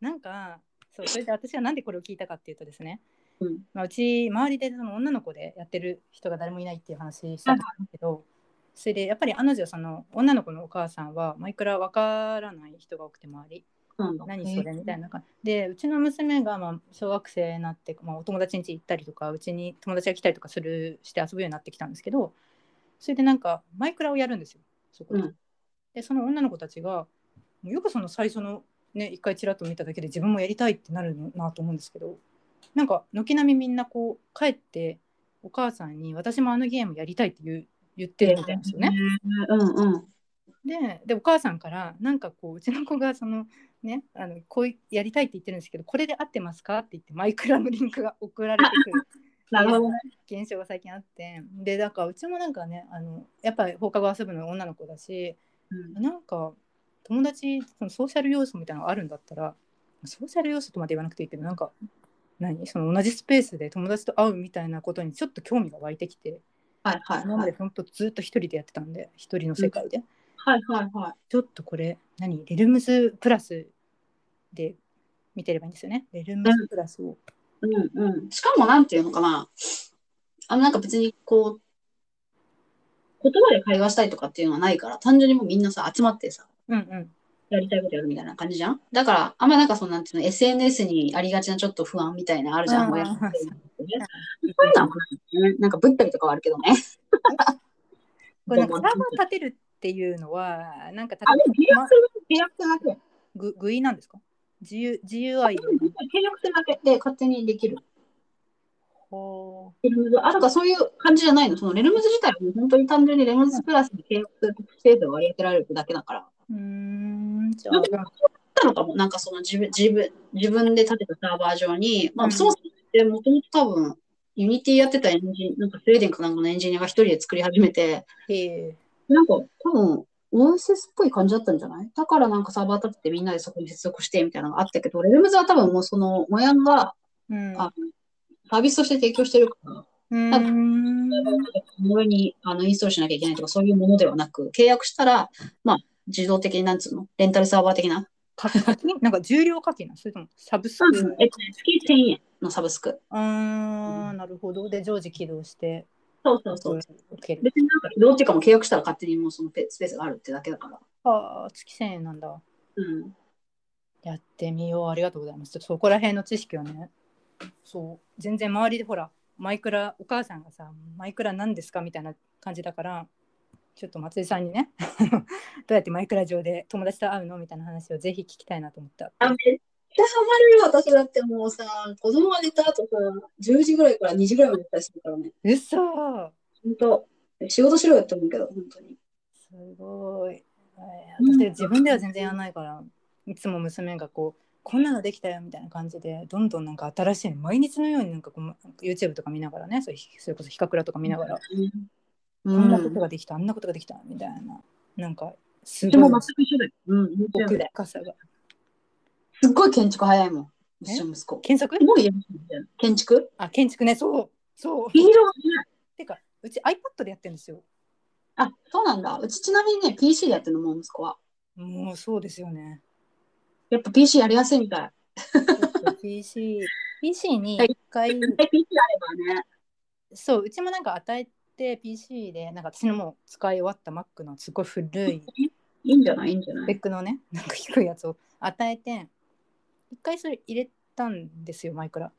S1: なんかそうそれで私がなんでこれを聞いたかっていうとですね、
S2: うん。
S1: まあ、うち周りでその女の子でやってる人が誰もいないっていう話したんですけど、それでやっぱり彼女その女の子のお母さんはマイクラわからない人が多くて周り。何それ？みたいな感じでうちの娘がまあ小学生になって、まあ、お友達ん家行ったりとかうちに友達が来たりとかするして遊ぶようになってきたんですけどそれでなんかマイクラをやるんですよそこで。
S2: うん
S1: でその女の子たちがよくその最初のね一回ちらっと見ただけで自分もやりたいってなるのなと思うんですけどなんか軒並みみんなこう帰ってお母さんに私もあのゲームやりたいって言う言ってるみたいなんですよね。
S2: うんうん。
S1: ででお母さんからなんかこううちの子がそのねあのこういやりたいって言ってるんですけどこれで合ってますかって言ってマイクラのリンクが送られてくる。
S2: なるほどね。
S1: 現象が最近あって。でなんかうちもなんかねあのやっぱり放課後遊ぶの女の子だし
S2: うん。
S1: なんか友達そのソーシャル要素みたいなのがあるんだったらソーシャル要素とまで言わなくていいけどなんか何？その同じスペースで友達と会うみたいなことにちょっと興味が湧いてきて
S2: はいはいはい。
S1: 今までほんとずっと一人でやってたんで一人の世界で、
S2: はいはいはい。
S1: ちょっとこれ何？レルムズプラスで見てればいいんですよねレルムズプラスを、
S2: うんうん。しかもなんていうのかな。あのなんか別にこう、言葉で会話したいとかっていうのはないから、単純にもうみんなさ、集まってさ、
S1: うんうん
S2: やりたいことやるみたいな感じじゃんだから、あんまなんかそのなんていうの、SNS にありがちなちょっと不安みたいなのあるじゃん。
S1: うん
S2: もうやってるってねそういうのはないね。なんかぶったりとかはあるけどね。
S1: これなんかサーバー立てるっていうのはなんか
S2: あ、でも契約する、契約するだけ。
S1: ぐ具いなんですか？自由 GUI で
S2: 契約するだけで勝手にできる。
S1: ほ
S2: レルムズ、あ、だからそういう感じじゃないの。そのレルムズ自体は本当に単純にレルムズプラスに契約するスペースを割り当てられるだけだから。
S1: うんじゃあ
S2: たのかも、なんかその自分、自分、自分で立てたサーバー上に、まあ、
S1: うん
S2: そもそもってもともと多分、ユニティやってたエンジン、なんかスウェーデンかなんかのエンジニアが一人で作り始めて、なんか多分、OSS っぽい感じだったんじゃない？だからなんかサーバー立ててみんなでそこに接続してみたいなのがあったけど、レルムズは多分もうその、モヤンが
S1: うん。
S2: あサービスとして提供してるから、
S1: うーん
S2: その上にあのインストールしなきゃいけないとかそういうものではなく、契約したら、まあ、自動的になんつうの？レンタルサーバー的な？
S1: 課金？なんか重量課金？なのそれともサブスク、
S2: えっとね、月1000円のサブスク。
S1: あーなるほど。で常時起動して
S2: そうそうそう。別になんか移動っていうかもう契約したら勝手にもうそのペスペースがあるってだけだから。
S1: ああ月1000円なんだ
S2: うん。
S1: やってみようありがとうございますそこら辺の知識をねそう全然周りでほらマイクラお母さんがさマイクラ何ですかみたいな感じだからちょっと松井さんにね どうやってマイクラ上で友達と会うのみたいな話をぜひ聞きたいなと思った。
S2: あ、めっちゃハマるよ、私だってもうさ、子供が寝た後さ、10時ぐらいから2時ぐらいまで寝たりするからね。
S1: うそ
S2: 本当仕事しろよって思うけど、本当に。
S1: すごい。えー私自分では全然やらないから、いつも娘がこう、こんなのできたよみたいな感じで、どんどんなんか新しいの、毎日のようになんかこう YouTube とか見ながらね、それそれこそヒカクラとか見ながら、
S2: う
S1: こんなこと
S2: ん。
S1: ができた、あんなことができたみたいな、なんかす
S2: でも
S1: ごい
S2: 全く一緒だよ。うん、YouTube
S1: 奥
S2: で。
S1: 深さが。
S2: すっごい建築早いもん。う
S1: え？
S2: ちの息子。
S1: 検索
S2: すごいやるじゃん建築
S1: あ、建築ね、そう、そう。
S2: 黄色がね。
S1: てか、うち iPad でやってるんですよ。
S2: あ、そうなんだ。うちちなみにね、PC でやってるの、もう息子は。
S1: もうそうですよね。
S2: やっぱ PC やりやすいみたい。
S1: PC、PC に一回、
S2: 絶対 PC あればね。
S1: そう、うちもなんか与えて PC で、なんか私のもう使い終わった Mac のすごい古い
S2: いいんじゃないいいんじゃない
S1: ックのね、なんか低いやつを与えて、一回それ入れたんですよ、マイクラ。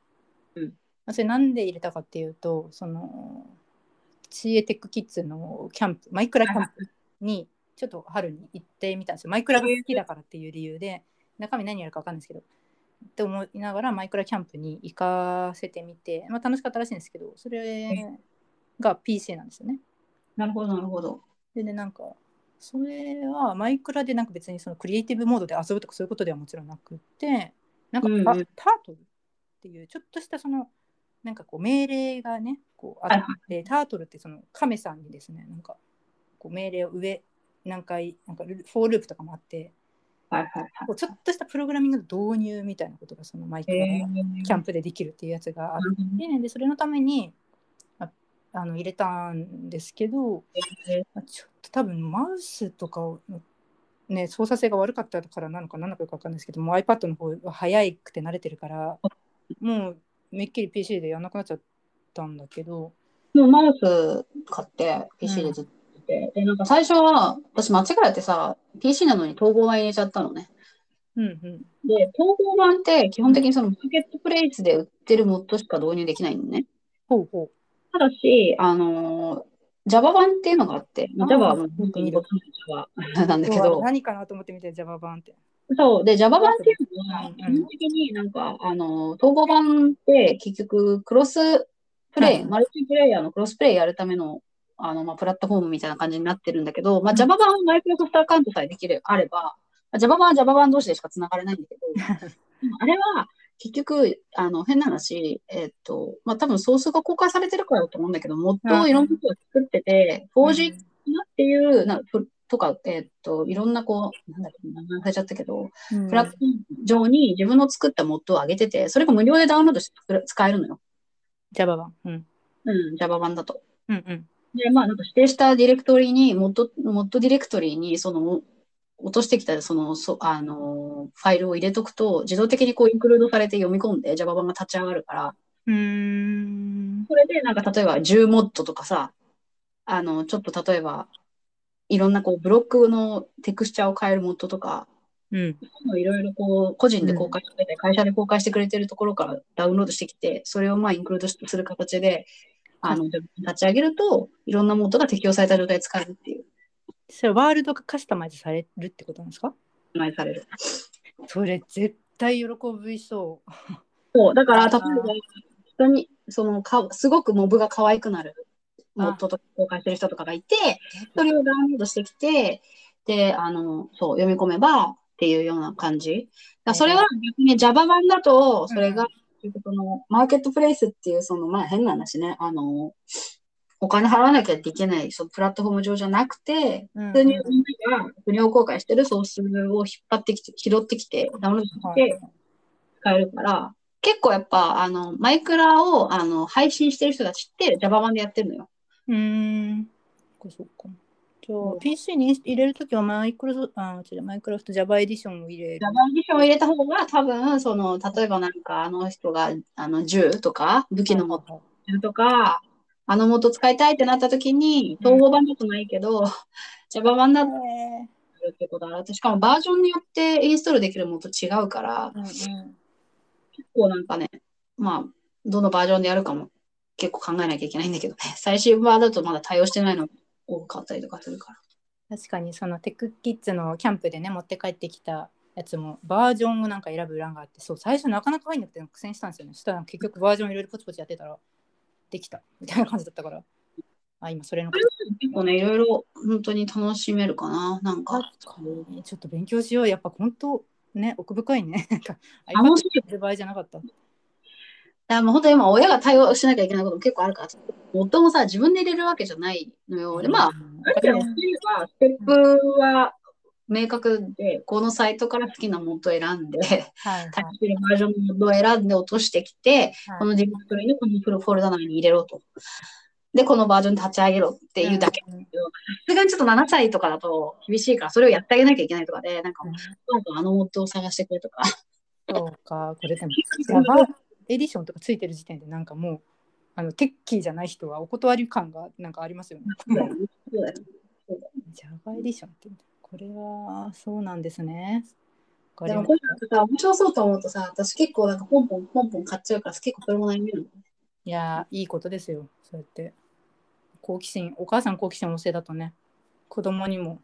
S2: うん
S1: まあそれなんで入れたかっていうと、その、チエテックキッズのキャンプ、マイクラキャンプにちょっと春に行ってみたんですよ。マイクラが好きだからっていう理由で、中身何やるか分かんないですけど、って思いながらマイクラキャンプに行かせてみて、まあ、楽しかったらしいんですけど、それが PC なんですよね。
S2: なるほど、なるほど。
S1: ででなんかそれはマイクラでなんか別にそのクリエイティブモードで遊ぶとかそういうことではもちろんなくってなんかタ,、
S2: うんうん。
S1: タートルっていうちょっとしたそのなんかこう命令がねこうあって、タートルってその亀さんにですねなんかこう命令を上何回なんかルフォーループとかもあって
S2: はいはい
S1: ちょっとしたプログラミングの導入みたいなことがそのマイク
S2: い。
S1: ラ
S2: え
S1: キャンプでできるっていうやつがあって、でそれのためにああの入れたんですけど、まあちょっと多分マウスとかをね操作性が悪かったからなのか何なのかよくわかんないですけどもう iPad の方が早くて慣れてるからもうめっきり PC でやんなくなっちゃったんだけど
S2: もうマウス買って PC でずっとて、で、なんか最初は、私間違えてさ、PC なのに統合版入れちゃったのね。
S1: うんうん
S2: で、統合版って基本的にそのマーケットプレイスで売ってるモッドしか導入できないのね。
S1: ほうほ
S2: ただし、あのー Java 版っていうのがあって、Java はもう
S1: よく見る
S2: Java なん
S1: う
S2: だけど、
S1: 何かなと思って見て Java 版って。
S2: そう。で、Java 版っていうのは、基本的になんか、あの、統合版って結局、クロスプレイ、
S1: はい。
S2: マルチプレイヤーのクロスプレイやるための、あの、まあ、プラットフォームみたいな感じになってるんだけど、まあ、
S1: うん。
S2: Java 版はマイクロソフトアカウントさえできれあれば、まあ Java 版は Java 版同士でしか繋がれないんだけど、あれは、結局、あの、変な話、えっと、まあ、多分ソースが公開されてるからだと思うんだけど、モッドをいろんな人が作ってて、4G っていう、なふとか、えっと、いろんなこう、なんだっけ、名前忘れちゃったけど、
S1: うん。
S2: プラットフォーム上に自分の作ったモッドを上げてて、それが無料でダウンロードして使えるのよ。
S1: Java 版。うん。
S2: うん、Java 版だと。
S1: うんうん。
S2: で、まあ、なんか指定したディレクトリに、モッド、モッドディレクトリに、その、落としてきた、その、そ、あの、ファイルを入れとくと、自動的にこう、インクルードされて読み込んで Java 版が立ち上がるから、
S1: うーん。
S2: それで、なんか、例えば、10モッドとかさ、あの、ちょっと例えば、いろんなこう、ブロックのテクスチャーを変えるモッドとか、
S1: うん。
S2: いろいろこう、個人で公開してて、会社で公開してくれてるところからダウンロードしてきて、それをまあインクルードする形で、あの、立ち上げると、いろんなモードが適用された状態で使えるっていう、
S1: それワールドがカスタマイズされるってことなんですか？
S2: 名前される。
S1: それ絶対喜びそう。
S2: そう、だから、例えば、人に、そのか、すごくモブが可愛くなる。モッドとか公開してる人とかがいて、それをダウンロードしてきて、で、あの、そう、読み込めばっていうような感じ。だそれは逆に Java 版だと、それが、その、マーケットプレイスっていう、その、まあ変な話ね、あの、お金払わなきゃいけない、そのプラットフォーム上じゃなくて、
S1: うん
S2: 普通にみんなが無料公開してるソースを引っ張ってきて、拾ってきて、ダウンロードして使えるから、結構やっぱ、あの、マイクラを、あの、配信してる人たちって Java 版でやってるのよ。
S1: うーん。そっか。じゃあ、
S2: うん
S1: PC に入れるときはマイクロソあ違うマイクロソフト Java エディションを入れる。
S2: Java エディションを入れた方が多分、その、例えばなんかあの人が、あの、銃とか、武器の持
S1: は
S2: 銃とか、あの元使いたいってなった時に、統合版だとないけど、Java 版だとってこと。しかもバージョンによってインストールできるものと違うから、
S1: ーうんうん
S2: 結構なんかね、まあ、どのバージョンでやるかも結構考えなきゃいけないんだけどね。最新版だとまだ対応してないの。多かったりとかするから。
S1: 確かにそのテックキッズのキャンプでね持って帰ってきたやつもバージョンをなんか選ぶ欄があってそう最初なかなか入んなくて苦戦したんですよねそしたら結局バージョンいろいろポチポチやってたらできた。みたいな感じだったから。あ今それの。
S2: 結構ね、いろいろ本当に楽しめるかな。なんか。
S1: ちょっと勉強しよう。やっぱ本当ね奥深いね。
S2: 楽しい。
S1: る場合じゃなかった。
S2: いやもう本当に今親が対応しなきゃいけないことも結構あるから、夫もさ、自分で入れるわけじゃないのよ。で、まあ、
S1: うん。
S2: ステップは明確で、このサイトから好きなモッドを選んで、
S1: はいはい
S2: タッチバージョンのモッドを選んで落としてきて、
S1: はい
S2: このディレクトリにこのフォルダ内に入れろと。で、このバージョン立ち上げろっていうだけ。
S1: うんうん
S2: さすがにちょっと7歳とかだと厳しいから、それをやってあげなきゃいけないとかで、なんかもう、あのモッドを探してくれとか。
S1: そうか、これでも、Java エディションとかついてる時点で、なんかもう、あのテッキーじゃない人はお断り感がなんかありますよね。
S2: そうだよねそうだよね
S1: Java エディションって、これはそうなんですね。
S2: でもこういうさ、面白そうと思うとさ、私結構なんかポンポンポンポン買っちゃうから、結構それも悩みるの。
S1: たいやー、いいことですよ、そうやって。好奇心、お母さん好奇心旺盛だとね、子供にも。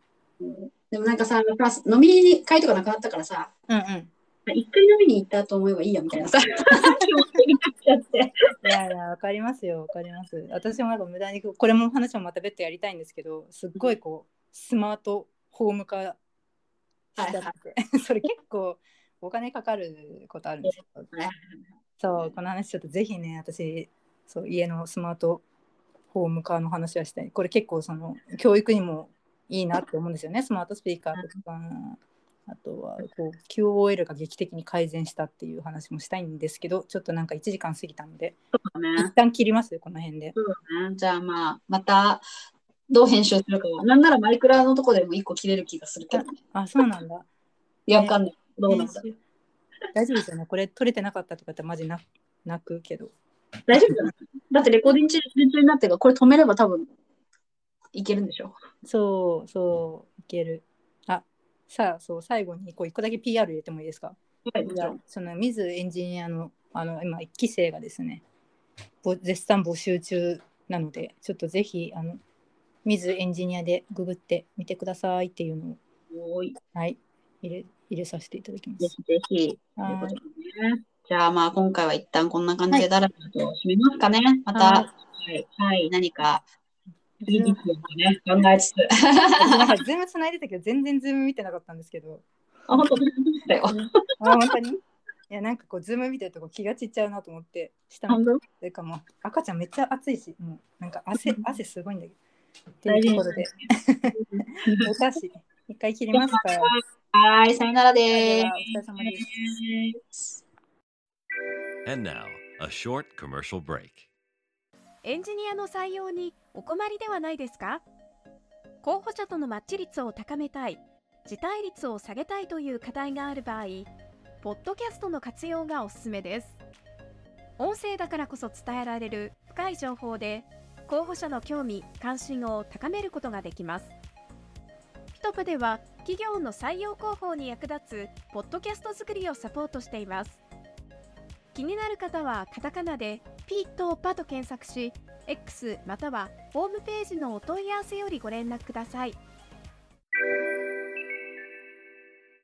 S2: でもなんかさ、飲みに会とかなくなったからさ、
S1: うんうん。
S2: 一回飲みに行ったと思えばいいやみたいなさ、気持ちになっちゃって。
S1: いやいや、わかりますよ、わかります。私もなんか無駄に、これも話もまた別途やりたいんですけど、すっごいこう、スマートホーム化しって、それ結構お金かかることあるんですよ。そう、この話ちょっとぜひね、私、そう家のスマートホーム化の話はしたい。これ結構その教育にもいいなって思うんですよね、スマートスピーカーとか。あとはこう QOL が劇的に改善したっていう話もしたいんですけど、ちょっとなんか1時間過ぎたので、
S2: そうだね
S1: 一。旦切ります？よ、この辺で。
S2: そうだね。じゃあまあ、また、どう編集するかは。なんならマイクラのとこでも一個切れる気がするけどね。
S1: あ、そうなんだ。
S2: いや、わかんない。どうなんだ。
S1: 大丈夫ですよね。これ取れてなかったとかってマジな泣くけど。
S2: 大丈夫じゃない？だってレコーディング中中になってるから、これ止めれば多分、いけるんでしょ。
S1: そうそう、いける。あ、さあ、そう、最後にこう一個だけ PR 入れてもいいですか？
S2: はい、
S1: いやその水エンジニアのあの今1期生がですねぼ絶賛募集中なのでちょっとぜひあのMs.Engineer でググってみてくださいっていうのを
S2: い。
S1: はい入れ入れさせていただきます。
S2: ぜひぜひ。ね。じゃあまあ、今回は一旦こんな感じでだらだらと締めますかね。また、
S1: は
S2: はい、はい、何か、いいですよね。考えつつ。
S1: なんか Zoom つないでたけど全然 Zoom 見てなかったんですけど
S2: あ、本当だよ。
S1: あ本当に？いやなんかこう Zoom 見てるとこ気が散っちゃうなと思って下のというかもう赤ちゃんめっちゃ暑いしもうなんか汗汗すごいんだけどって
S2: 大事に
S1: いうところでお菓子一回切りますか
S2: はい、さよなら
S1: お
S2: で
S1: 疲れ様です
S2: す。
S3: And now, a short commercial break.
S4: エンジニアの採用にお困りではないですか？候補者とのマッチ率を高めたい、辞退率を下げたいという課題がある場合、ポッドキャストの活用がおすすめです。音声だからこそ伝えられる深い情報で、候補者の興味・関心を高めることができます。ピトプでは企業の採用広報に役立つポッドキャスト作りをサポートしています。気になる方はカタカナでピーとパと検索し、X またはホームページのお問い合わせよりご連絡ください。